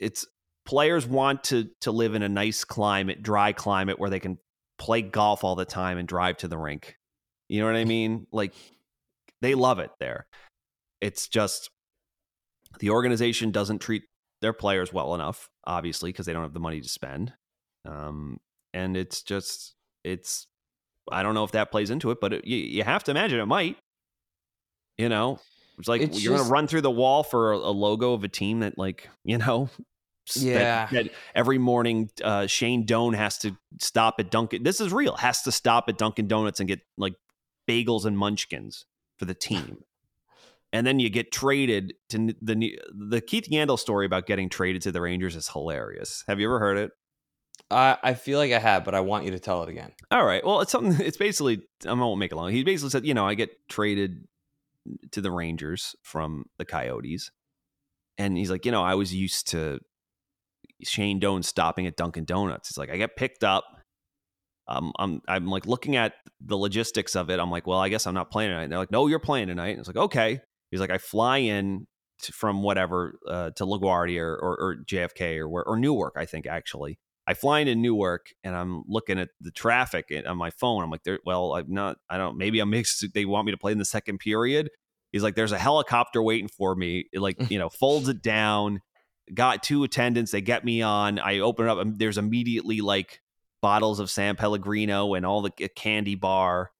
it's players want to to live in a nice climate, dry climate where they can play golf all the time and drive to the rink. You know what I mean? Like they love it there. It's just the organization doesn't treat their players well enough, obviously, because they don't have the money to spend. Um, and it's just it's I don't know if that plays into it, but it, you, you have to imagine it might. You know, it's like It's you're just- gonna run through the wall for a, a logo of a team that, like, you know, s- that- Yeah. that every morning uh, Shane Doan has to stop at Dunkin'. This is real. Has to stop at Dunkin' Donuts and get like bagels and munchkins for the team. *laughs* and then you get traded to the the Keith Yandle story about getting traded to the Rangers is hilarious. Have you ever heard it? I I feel like I have, but I want you to tell it again. All right. Well, it's something. *laughs* It's basically. I won't make it long. He basically said, you know, I get traded to the Rangers from the Coyotes, and he's like, you know, I was used to Shane Doan stopping at Dunkin' Donuts. He's like, I get picked up. Um, I'm I'm like looking at the logistics of it. I'm like, well, I guess I'm not playing tonight. And they're like, no, you're playing tonight. And it's like, okay. He's like, I fly in to, from whatever uh, to LaGuardia or, or, or JFK or or Newark, I think actually. I fly into Newark and I'm looking at the traffic on my phone. I'm like, there. Well, I'm not. I don't. Maybe I'm mixed. *laughs* They want me to play in the second period. He's like, there's a helicopter waiting for me. It like *laughs* you know, folds it down. Got two attendants. They get me on. I open it up. And there's immediately like bottles of San Pellegrino and all the candy bar.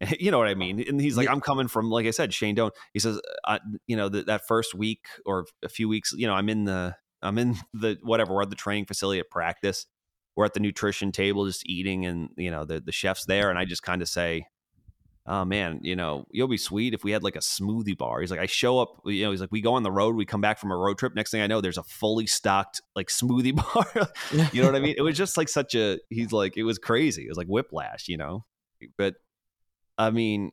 *laughs* you know what I mean? And he's like. I'm coming from, like I said, Shane Doan. He says, I, you know, that first week or a few weeks, you know, I'm in the, I'm in the whatever. We're at the training facility at practice. We're at the nutrition table, just eating, and you know, the the chef's there, and I just kind of say, oh man, you know, you'll be sweet if we had like a smoothie bar. He's like, I show up, you know, he's like, we go on the road, we come back from a road trip. Next thing I know, there's a fully stocked like smoothie *laughs* bar. *laughs* you know what I mean? It was just like such a, he's like, it was crazy. It was like whiplash, you know? But I mean,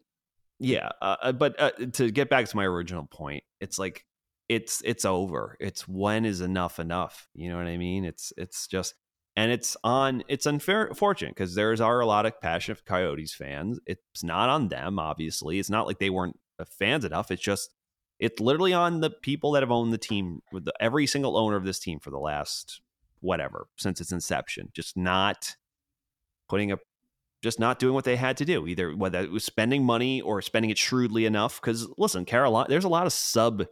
yeah. Uh, uh but uh, to get back to my original point, it's like, it's it's over. It's when is enough enough? You know what I mean? It's it's just and it's on it's unfortunate because there's are a lot of passionate coyotes fans. It's not on them obviously. It's not like they weren't uh, fans enough. It's just it's literally on the people that have owned the team with the, every single owner of this team for the last whatever since its inception. Just not putting a just not doing what they had to do either whether it was spending money or spending it shrewdly enough. Because listen carolina there's a lot of sub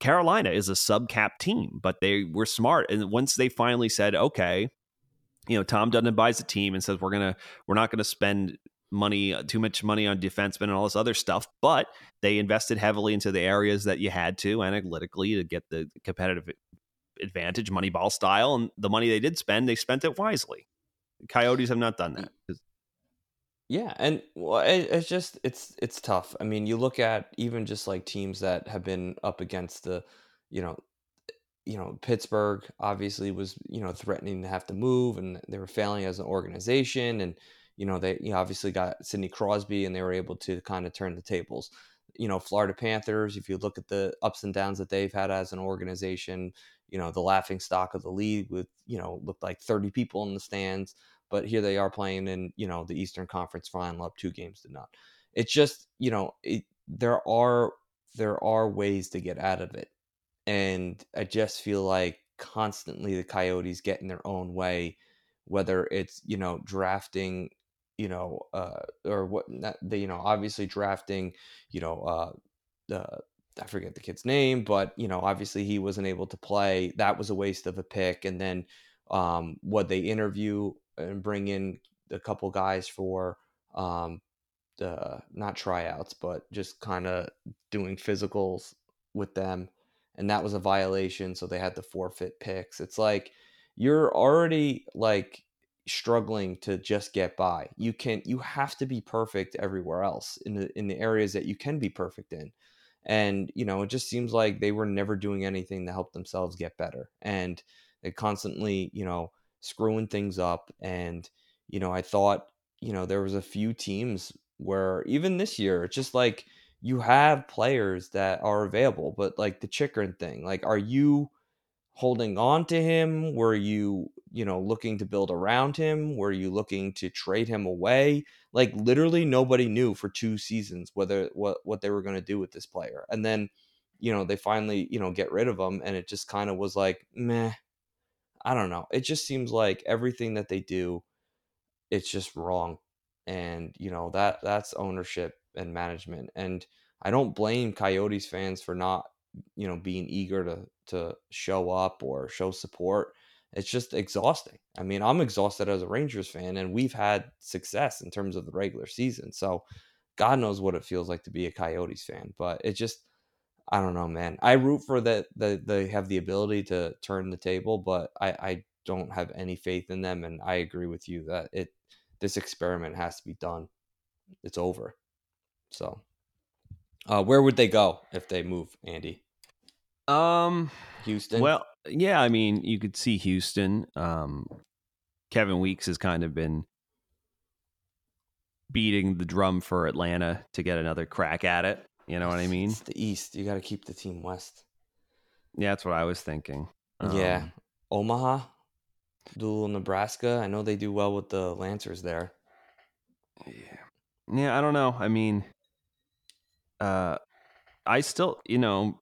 Carolina is a sub cap team, but they were smart. And once they finally said, okay, you know, Tom Dundon buys a team and says we're gonna we're not gonna spend money uh, too much money on defensemen and all this other stuff, but they invested heavily into the areas that you had to analytically to get the competitive advantage, Moneyball style, and the money they did spend, they spent it wisely. Coyotes have not done that. Yeah, and well, it, it's just it's it's tough. I mean, you look at even just like teams that have been up against the, you know, you know, Pittsburgh obviously was, you know, threatening to have to move and they were failing as an organization. And, you know, they you know, obviously got Sidney Crosby and they were able to kind of turn the tables. You know, Florida Panthers, if you look at the ups and downs that they've had as an organization, you know, the laughing stock of the league with, you know, looked like 30 people in the stands. But here they are playing in, you know, the Eastern Conference final up two games to none. It's just, you know, it, there are there are ways to get out of it and I just feel like constantly the Coyotes get in their own way, whether it's you know drafting, you know, uh, or what not, they you know obviously drafting, you know, uh, uh, I forget the kid's name, but you know obviously he wasn't able to play. That was a waste of a pick, and then um, what they interview and bring in a couple guys for um, the not tryouts, but just kind of doing physicals with them and that was a violation so they had to forfeit picks. It's like you're already like struggling to just get by. You can you have to be perfect everywhere else in the in the areas that you can be perfect in. And you know it just seems like they were never doing anything to help themselves get better. And they constantly you know screwing things up. And you know i thought you know there was a few teams where even this year it's just like you have players that are available, but like the Chychrun thing, like are you holding on to him? Were you, you know, looking to build around him? Were you looking to trade him away? Like literally nobody knew for two seasons whether what what they were going to do with this player. And then, you know, they finally, you know, get rid of him and it just kind of was like, meh. I don't know. It just seems like everything that they do it's just wrong. And, you know, that that's ownership and management. And I don't blame Coyotes fans for not, you know, being eager to to show up or show support. It's just exhausting. I mean, I'm exhausted as a Rangers fan, and we've had success in terms of the regular season. So, God knows what it feels like to be a Coyotes fan. But it just, I don't know, man. I root for that. That they have the ability to turn the table, but I, I don't have any faith in them. And I agree with you that it this experiment has to be done. It's over. So, uh, where would they go if they move, Andy? Um, Houston. Well, yeah, I mean, you could see Houston. Um, Kevin Weekes has kind of been beating the drum for Atlanta to get another crack at it. You know what I mean? It's the East. You got to keep the team West. Yeah, that's what I was thinking. Um, yeah, Omaha, Dual, Nebraska. I know they do well with the Lancers there. Yeah, yeah. I don't know. I mean, uh, I still, you know,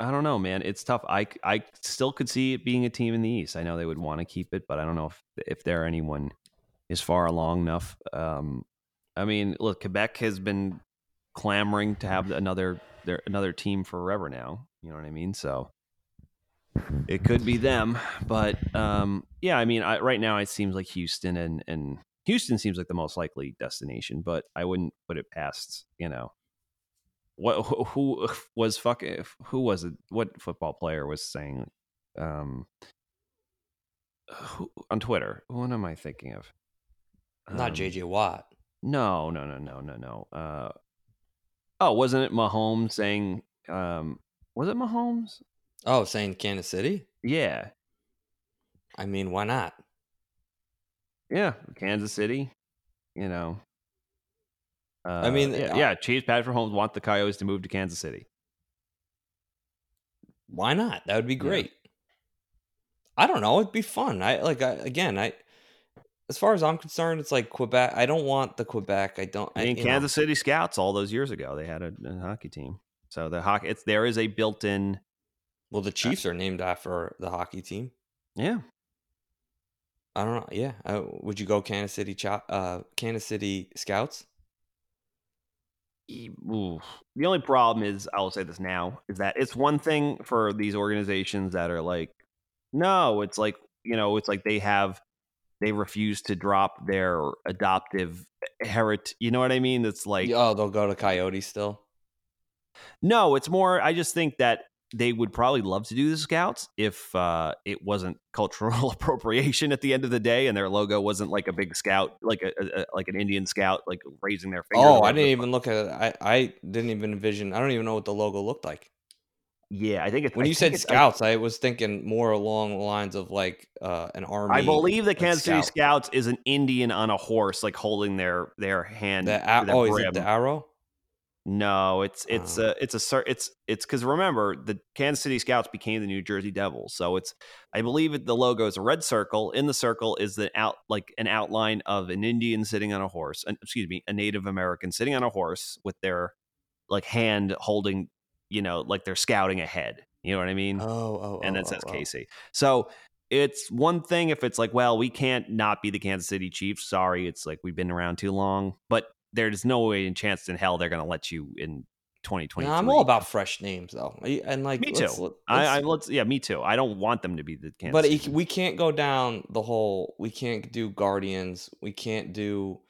I don't know, man. It's tough. I, I still could see it being a team in the East. I know they would want to keep it, but I don't know if if there anyone is far along enough. Um, I mean, look, Quebec has been clamoring to have another their, another team forever now. You know what I mean? So it could be them, but um, yeah, I mean, I, right now it seems like Houston and and Houston seems like the most likely destination, but I wouldn't put it past you know what who, who *laughs* was fucking who was it? What football player was saying um who, on Twitter? What am I thinking of? Not Um, JJ Watt. No, no, no, no, no, no. Uh, oh, wasn't it Mahomes saying? Um, was it Mahomes? Oh, saying Kansas City? Yeah, I mean, why not? yeah, Kansas City. You know. Uh, I mean, yeah, I- yeah. Chiefs, Patrick Mahomes want the Coyotes to move to Kansas City. Why not? That would be great. I don't know. It'd be fun. I like I, again. I as far as I'm concerned, it's like Quebec. I don't want the Quebec. I don't. I I, mean, you know, Kansas City Scouts all those years ago, they had a, a hockey team. So the hockey, it's there is a built-in. well, the Chiefs are named after the hockey team. Yeah, I don't know. Yeah. Uh, would you go Kansas City? Cho- uh, Kansas City Scouts? Ooh. The only problem is, I will say this now, is that it's one thing for these organizations that are like, no, it's like, you know, it's like they have, they refuse to drop their adoptive herit. You know what I mean? It's like, oh, they'll go to Coyotes still. no, it's more, I just think that they would probably love to do the scouts if uh, it wasn't cultural *laughs* appropriation at the end of the day and their logo wasn't like a big scout, like a, a like an Indian scout, like raising their finger. Oh, I didn't even look at it. I, I didn't even envision. I don't even know what the logo looked like. Yeah, I think it's When I you said it's- I- scouts, I, was thinking more along the lines of like uh, an army. I believe the Kansas City scout. Scouts is an Indian on a horse, like holding their their hand. The to a- their oh, is it the arrow? No, it's it's Oh. a it's a it's it's because remember the Kansas City Scouts became the New Jersey Devils, so it's I believe it, the logo is a red circle. In the circle is the out like an outline of an Indian sitting on a horse, an, excuse me, a Native American sitting on a horse with their like hand holding, you know, like they're scouting ahead. You know what I mean? Oh, oh, and oh, then says oh, oh. Casey. So it's one thing if it's like, well, we can't not be the Kansas City Chiefs. Sorry, it's like we've been around too long. But there's no way in chance in hell they're going to let you in 2023. No, I'm all about fresh names though, and like Me let's- too. let- I, I let's- let's yeah, me too. I don't want them to be the Kansas. but we can't go down the whole. We can't do Guardians. We can't do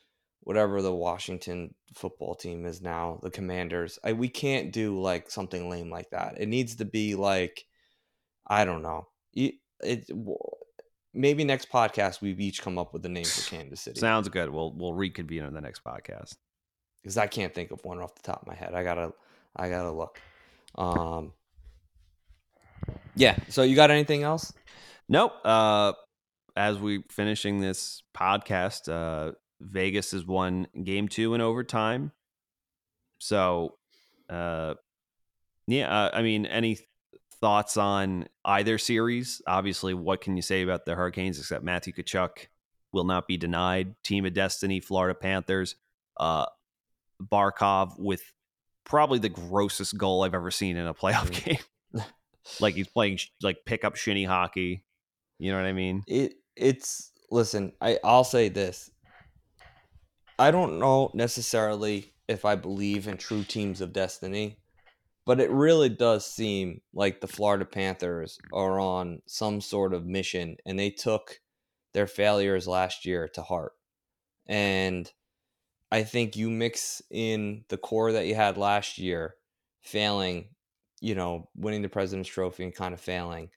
whatever the Washington football team is now, the Commanders. I, we can't do like something lame like that. It needs to be like, I don't know. It, it maybe next podcast we've each come up with the names of Kansas City Sounds good. We'll we'll reconvene on the next podcast. because I can't think of one off the top of my head. I gotta, I gotta look. Um, yeah. So you got anything else? Nope. Uh, as we finishing this podcast, uh, Vegas has won game two in overtime. So, uh, yeah, uh, I mean, any thoughts on either series? Obviously, what can you say about the Hurricanes except Matthew Tkachuk will not be denied? Team of Destiny, Florida Panthers, uh, Barkov with probably the grossest goal I've ever seen in a *laughs* playoff Mm. game. *laughs* like he's playing sh- like pickup shinny hockey. You know what I mean? it it's listen i i'll say this i don't know necessarily if i believe in true teams of destiny but it really does seem like the florida panthers are on some sort of mission and they took their failures last year to heart. And i think you mix in the core that you had last year failing you know winning the president's trophy and kind of failing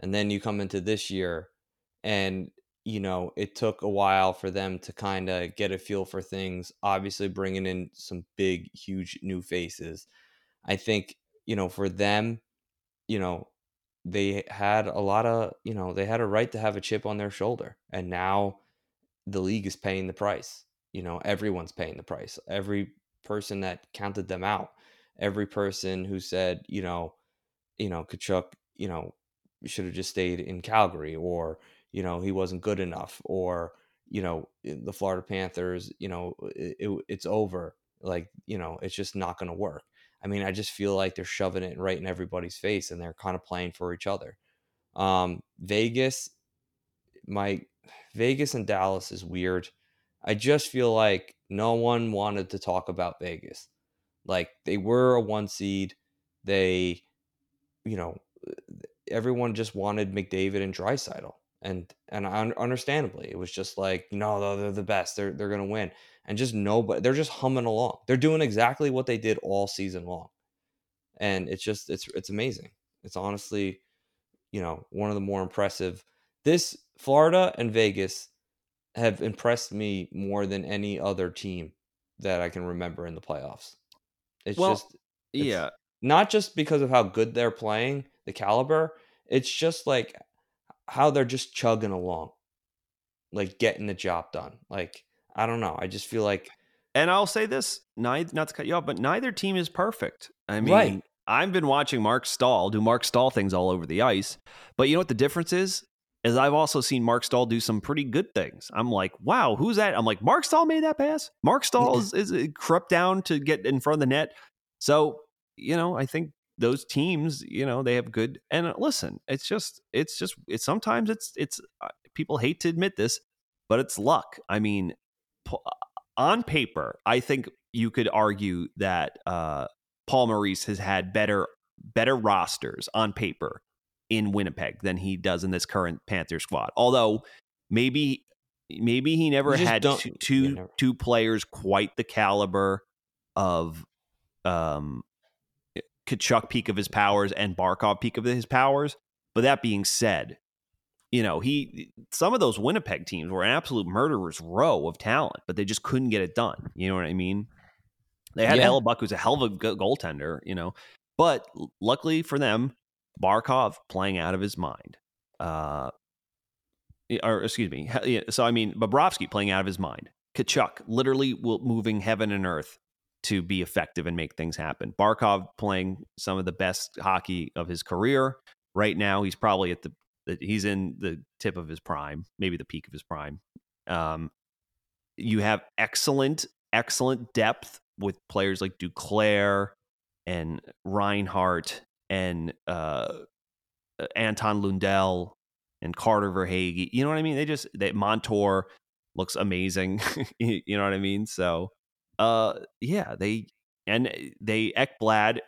and then you come into this year and you know it took a while for them to kind of get a feel for things obviously bringing in some big huge new faces i think you know for them you know they had a lot of you know they had a right to have a chip on their shoulder and now the league is paying the price you know everyone's paying the price every person that counted them out every person who said you know you know Tkachuk you know should have just stayed in Calgary or you know he wasn't good enough or you know the Florida Panthers you know it, it, it's over like you know it's just not going to work I mean I just feel like they're shoving it right in everybody's face and they're kind of playing for each other. Um Vegas my Vegas and Dallas is weird. I just feel like no one wanted to talk about Vegas. Like they were a one seed. They you know everyone just wanted McDavid and Draisaitl. and and understandably, it was just like, no, they're the best. They're they're gonna win, and just nobody. They're just humming along. They're doing exactly what they did all season long, and it's just it's it's amazing. It's honestly, you know, one of the more impressive. This Florida and Vegas have impressed me more than any other team that I can remember in the playoffs. It's well, just it's yeah, not just because of how good they're playing, the caliber. It's just like how they're just chugging along, like getting the job done. Like I don't know. I just feel like. And I'll say this, neither, not to cut you off, but neither team is perfect. I mean, right. I've been watching Mark Staal do Mark Staal things all over the ice, but you know what the difference is? Is I've also seen Mark Staal do some pretty good things. I'm like, wow, who's that? I'm like, Mark Staal made that pass. Mark Staal *laughs* is, is crept down to get in front of the net. So you know, I think those teams, you know, they have good. And uh, listen, it's just, it's just, it's sometimes it's, it's, uh, people hate to admit this, but it's luck. I mean, uh, on paper, I think you could argue that uh, Paul Maurice has had better, better rosters on paper in Winnipeg than he does in this current Panther squad. Although maybe, maybe he never had two two players quite the caliber of um Tkachuk peak of his powers and Barkov peak of his powers. But that being said, you know, he some of those Winnipeg teams were an absolute murderer's row of talent, but they just couldn't get it done. You know what I mean? They had yeah. Hellebuyck, who's a hell of a goaltender, you know. But luckily for them, Barkov playing out of his mind. Uh, or excuse me. So I mean, Bobrovsky playing out of his mind. Tkachuk literally moving heaven and earth to be effective and make things happen. Barkov playing some of the best hockey of his career. Right now, he's probably at the he's in the tip of his prime, maybe the peak of his prime. Um, you have excellent, excellent depth with players like Duclair and Reinhart and uh, Anton Lundell and Carter Verhaeghe. You know what I mean? They just that Montour looks amazing. *laughs* you know what I mean? So uh, yeah, they and eh, they Ekblad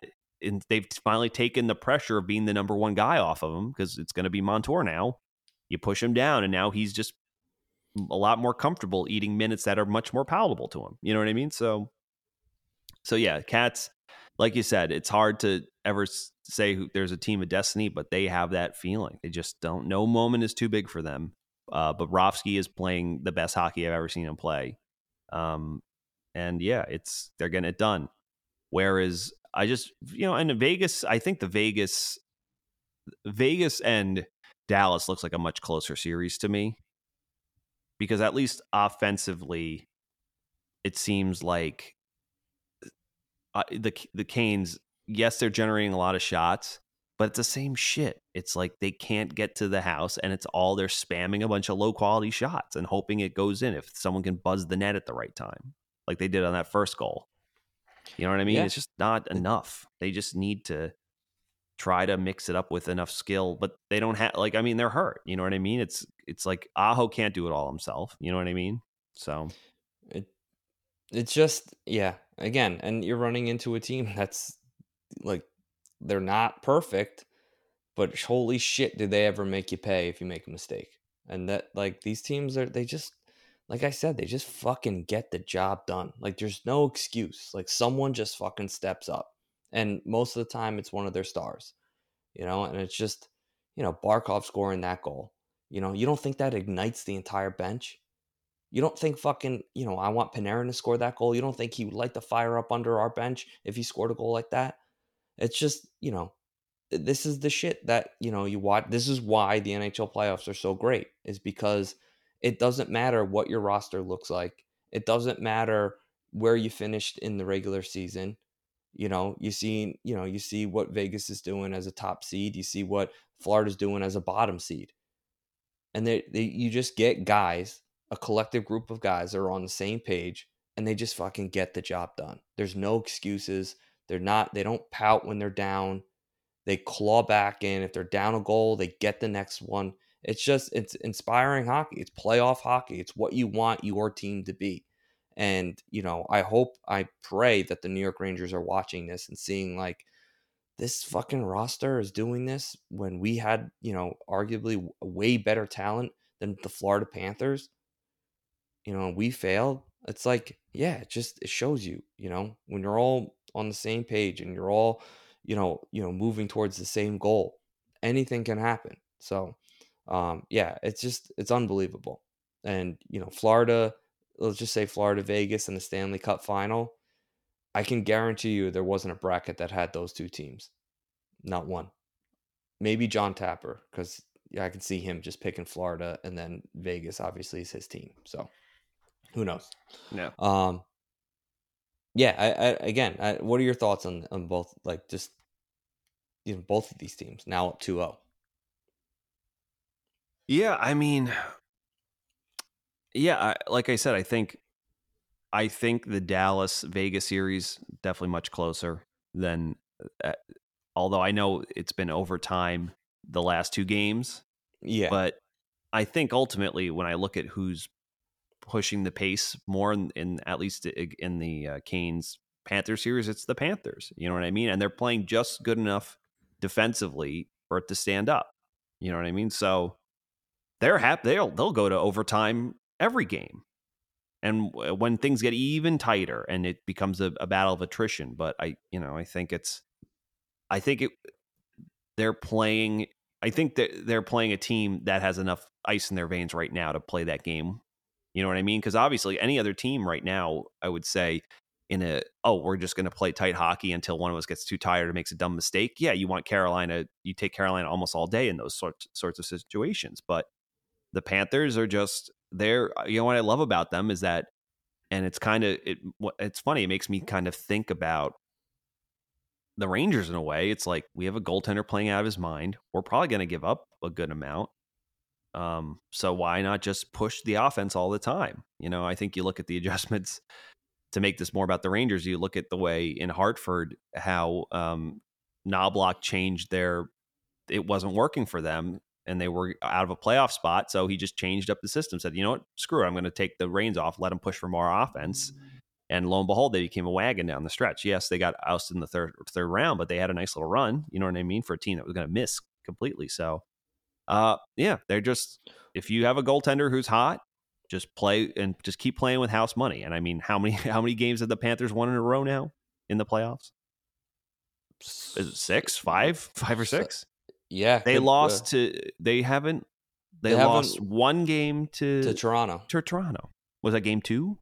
and they've finally taken the pressure of being the number one guy off of him because it's going to be Montour now. You push him down, and now he's just a lot more comfortable eating minutes that are much more palatable to him. You know what I mean? So, so yeah, Cats, like you said, it's hard to ever say who, there's a team of destiny, but they have that feeling. They just don't. No moment is too big for them. Uh, Bobrovsky is playing the best hockey I've ever seen him play. Um, and yeah, it's they're getting it done. Whereas I just you know, in Vegas, I think the Vegas, Vegas and Dallas looks like a much closer series to me because at least offensively, it seems like uh, the the Canes. Yes, they're generating a lot of shots, but it's the same shit. It's like they can't get to the house, and it's all they're spamming a bunch of low quality shots and hoping it goes in if someone can buzz the net at the right time like they did on that first goal. You know what I mean? Yeah. It's just not enough. They just need to try to mix it up with enough skill, but they don't have like I mean they're hurt. You know what I mean? It's it's like Aho can't do it all himself. You know what I mean? So it it's just yeah. Again, and you're running into a team *laughs* that's like they're not perfect, but holy shit, did they ever make you pay if you make a mistake? And that like these teams are they just like I said, they just fucking get the job done. Like there's no excuse. Like someone just fucking steps up. And most of the time it's one of their stars. You know, and it's just, you know, Barkov scoring that goal. You know, you don't think that ignites the entire bench? You don't think fucking, you know, I want Panarin to score that goal. You don't think he would light the fire up under our bench if he scored a goal like that? It's just, you know, this is the shit that, you know, you watch. This is why the NHL playoffs are so great, is because it doesn't matter what your roster looks like. It doesn't matter where you finished in the regular season. You know, you see, you know, you see what Vegas is doing as a top seed. You see what Florida's doing as a bottom seed. And they, they you just get guys, a collective group of guys that are on the same page and they just fucking get the job done. There's no excuses. They're not they don't pout when they're down. They claw back in. If they're down a goal, they get the next one. It's just it's inspiring hockey. It's playoff hockey. It's what you want your team to be. And, you know, I hope I pray that the New York Rangers are watching this and seeing like this fucking roster is doing this when we had, you know, arguably way better talent than the Florida Panthers. You know, we failed. It's like, yeah, it just it shows you, you know, when you're all on the same page and you're all, you know, you know, moving towards the same goal, anything can happen. So, um, yeah, it's just it's unbelievable. And you know, Florida, let's just say Florida Vegas and the Stanley Cup final. I can guarantee you there wasn't a bracket that had those two teams. Not one. Maybe John Tapper, because yeah, I can see him just picking Florida and then Vegas obviously is his team. So who knows? No. Um yeah, I, I again, I, what are your thoughts on on both like just you know both of these teams now up 2-0? Yeah, I mean, yeah, I, like I said, I think, I think the Dallas Vegas series definitely much closer than. Uh, although I know it's been overtime the last two games, Yeah. but I think ultimately when I look at who's pushing the pace more in, in at least in the uh, Canes Panther series, it's the Panthers. You know what I mean? And they're playing just good enough defensively for it to stand up. You know what I mean? So they're happy. They'll they'll go to overtime every game, and uh, when things get even tighter and it becomes a, a battle of attrition. But I, you know, I think it's, I think it, they're playing. I think that they're playing a team that has enough ice in their veins right now to play that game. You know what I mean? Because obviously, any other team right now, I would say, in a oh, we're just going to play tight hockey until one of us gets too tired or makes a dumb mistake. Yeah, you want Carolina. You take Carolina almost all day in those sorts sorts of situations, but the Panthers are just they're you know what I love about them is that and it's kind of it it's funny it makes me kind of think about the Rangers in a way it's like we have a goaltender playing out of his mind we're probably going to give up a good amount um so why not just push the offense all the time? You know I think you look at the *laughs* adjustments to make this more about the Rangers you look at the way in Hartford how um Knoblauch changed their it wasn't working for them and they were out of a playoff spot. So he just changed up the system, said, you know what, screw it. I'm going to take the reins off, let them push for more offense. And lo and behold, they became a wagon down the stretch. Yes, they got ousted in the third third round, but they had a nice little run. You know what I mean for a team that was going to miss completely. So, uh, yeah, they're just if you have a goaltender who's hot, just play and just keep playing with house money. And I mean, how many *laughs* how many games have the Panthers won in a row now in the playoffs? Is it six, five, five or six? Yeah. They could, uh, lost to. They haven't. They, They lost haven't- one game to to Toronto. to Toronto. Was that game two?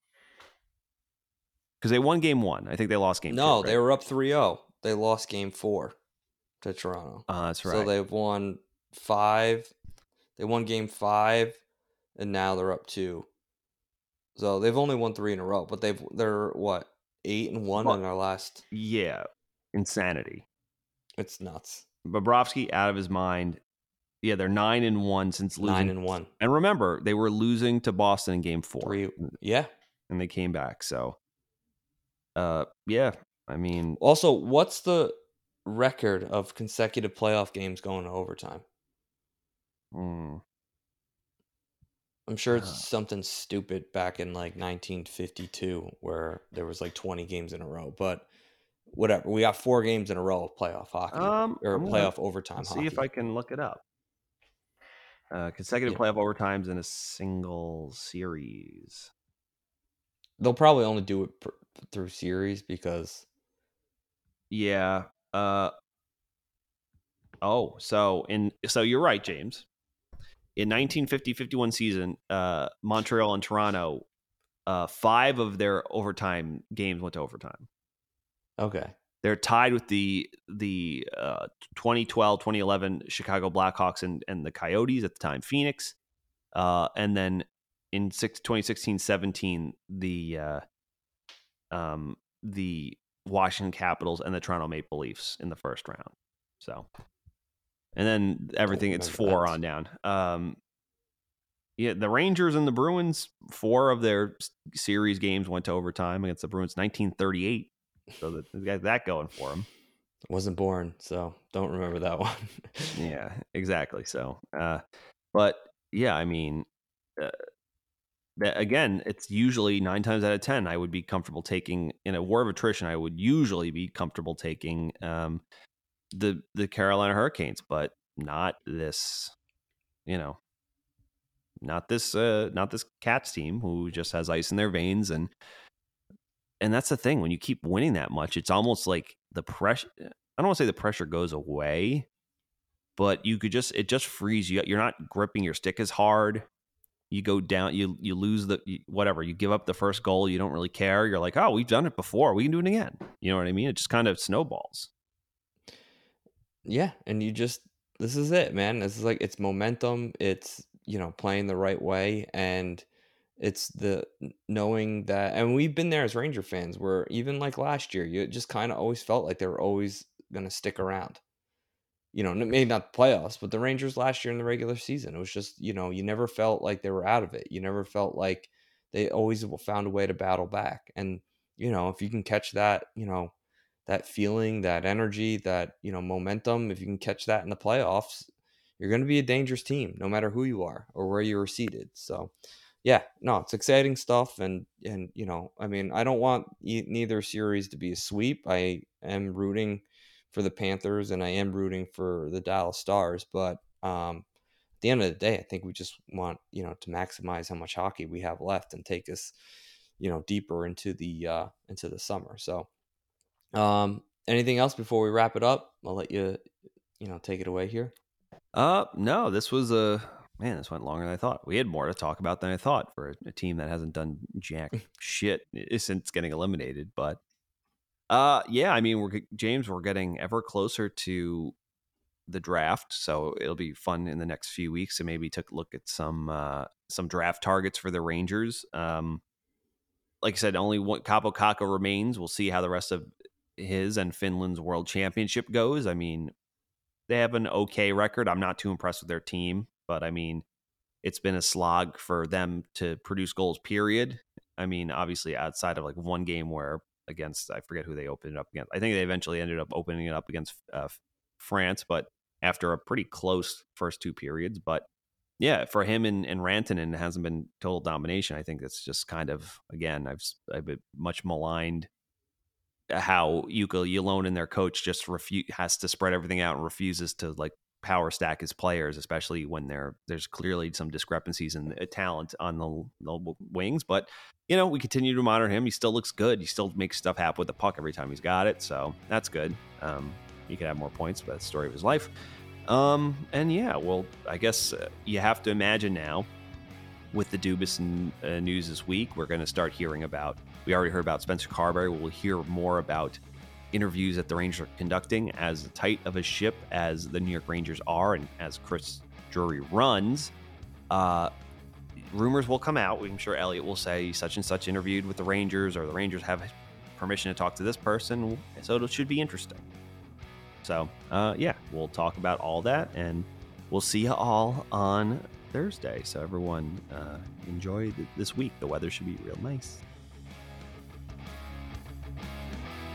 Because they won game one. I think they lost game. No, two, they were up 3-0. They lost game 4 to Toronto. Uh, that's right. So they've won 5. They won game 5 and now they're up 2. So they've only won 3 in a row, but they've they're what? 8 and 1 Well- on their last. yeah, insanity. It's nuts. Bobrovsky out of his mind. Yeah, they're nine and one since losing. 9 and 1. And remember, they were losing to Boston in game four, 3 Yeah. and they came back. So, uh, yeah, I mean, Also, what's the record of consecutive playoff games going to overtime? mm, I'm sure it's Uh. something stupid back in like 1952 where there was like 20 games in a row, but whatever. We got four games in a row of playoff hockey um, or I'm playoff overtime see hockey. if I can look it up. Uh, consecutive Yeah. playoff overtimes in a single series. They'll probably only do it pr- through series because Yeah. Uh Oh, so in so you're right, James. In 1950-51 season, uh Montreal and Toronto uh 5 of their overtime games went to overtime. Okay, They're tied with the the uh 2012-2011 Chicago Blackhawks and and the Coyotes at the time Phoenix. Uh and then in six, 2016-17 the uh um the Washington Capitals and the Toronto Maple Leafs in the first round. So, and then everything it's four on down. Um, yeah, the Rangers and the Bruins, four of their series games went to overtime against the Bruins, 1938. So that they got that going for him. wasn't born, so don't remember that *laughs* one. Yeah, exactly. So, uh, but yeah, I mean, uh, that again, it's usually nine times out of ten, I would be comfortable taking in a war of attrition. I would usually be comfortable taking um, the the Carolina Hurricanes, but not this, you know, not this uh not this Cats team who just has ice in their veins and and that's the thing when you keep winning that much, it's almost like the pressure. Eh, I don't want to say the pressure goes away, but you could just it just frees you. You're not gripping your stick as hard. You go down, you you lose the whatever. You give up the first goal. You don't really care. You're like, oh, we've done it before. We can do it again. You know what I mean? It just kind of snowballs. Yeah, and you just this is it, man. This is like it's momentum. It's you know playing the right way and it's the knowing that and we've been there as ranger fans where even like last year you just kind of always felt like they were always going to stick around. You know maybe not the playoffs but the rangers last year in the regular season it was just you know you never felt like they were out of it. You never felt like they always found a way to battle back. And you know if you can catch that you know that feeling that energy that you know momentum if you can catch that in the playoffs you're going to be a dangerous team no matter who you are or where you're seated so yeah, no, it's exciting stuff, and and you know, I mean, I don't want e- neither series to be a sweep. I am rooting for the Panthers, and I am rooting for the Dallas Stars, but um, at the end of the day, I think we just want you know to maximize how much hockey we have left and take us, you know, deeper into the uh, into the summer. So, um, anything else before we wrap it up? I'll let you, you know, take it away here. Uh, no, this was a man, this went longer than I thought. We had more to talk about than I thought for a, a team that hasn't done jack *laughs* shit since getting eliminated. But uh, yeah, I mean, we're James, we're getting ever closer to the draft, so it'll be fun in the next few weeks to maybe take a look at some uh, some draft targets for the Rangers. Um, like I said, only one Kaapo Kakko remains. We'll see how the rest of his and Finland's World Championship goes. I mean, they have an okay record. I'm not too impressed with their team but I mean, it's been a slog for them to produce goals. Period. I mean, obviously outside of like one game where against I forget who they opened it up against. I think they eventually ended up opening it up against uh, France, but after a pretty close first two periods. But yeah, for him and, and Rantanen, it hasn't been total domination. I think that's just kind of again, I've I've been much maligned how Jukka Jalonen, their coach, just refu- has to spread everything out and refuses to like power stack his players, especially when there there's clearly some discrepancies in talent on the, the, wings. But you know, we continue to monitor him. He still looks good. He still makes stuff happen with the puck every time he's got it, so that's good. Um, he could have more points, but that's the story of his life. Um, and yeah, well, I guess uh, you have to imagine now with the Dubas uh, news this week, we're going to start hearing about. We already heard about Spencer Carbery. We'll hear more about interviews that the Rangers are conducting as tight of a ship as the New York Rangers are and as Chris Drury runs, uh, rumors will come out. I'm sure Elliotte will say such and such interviewed with the Rangers or the Rangers have permission to talk to this person. So it should be interesting. So, uh, yeah, we'll talk about all that and we'll see you all on Thursday. So, everyone, uh, enjoy this week. The weather should be real nice.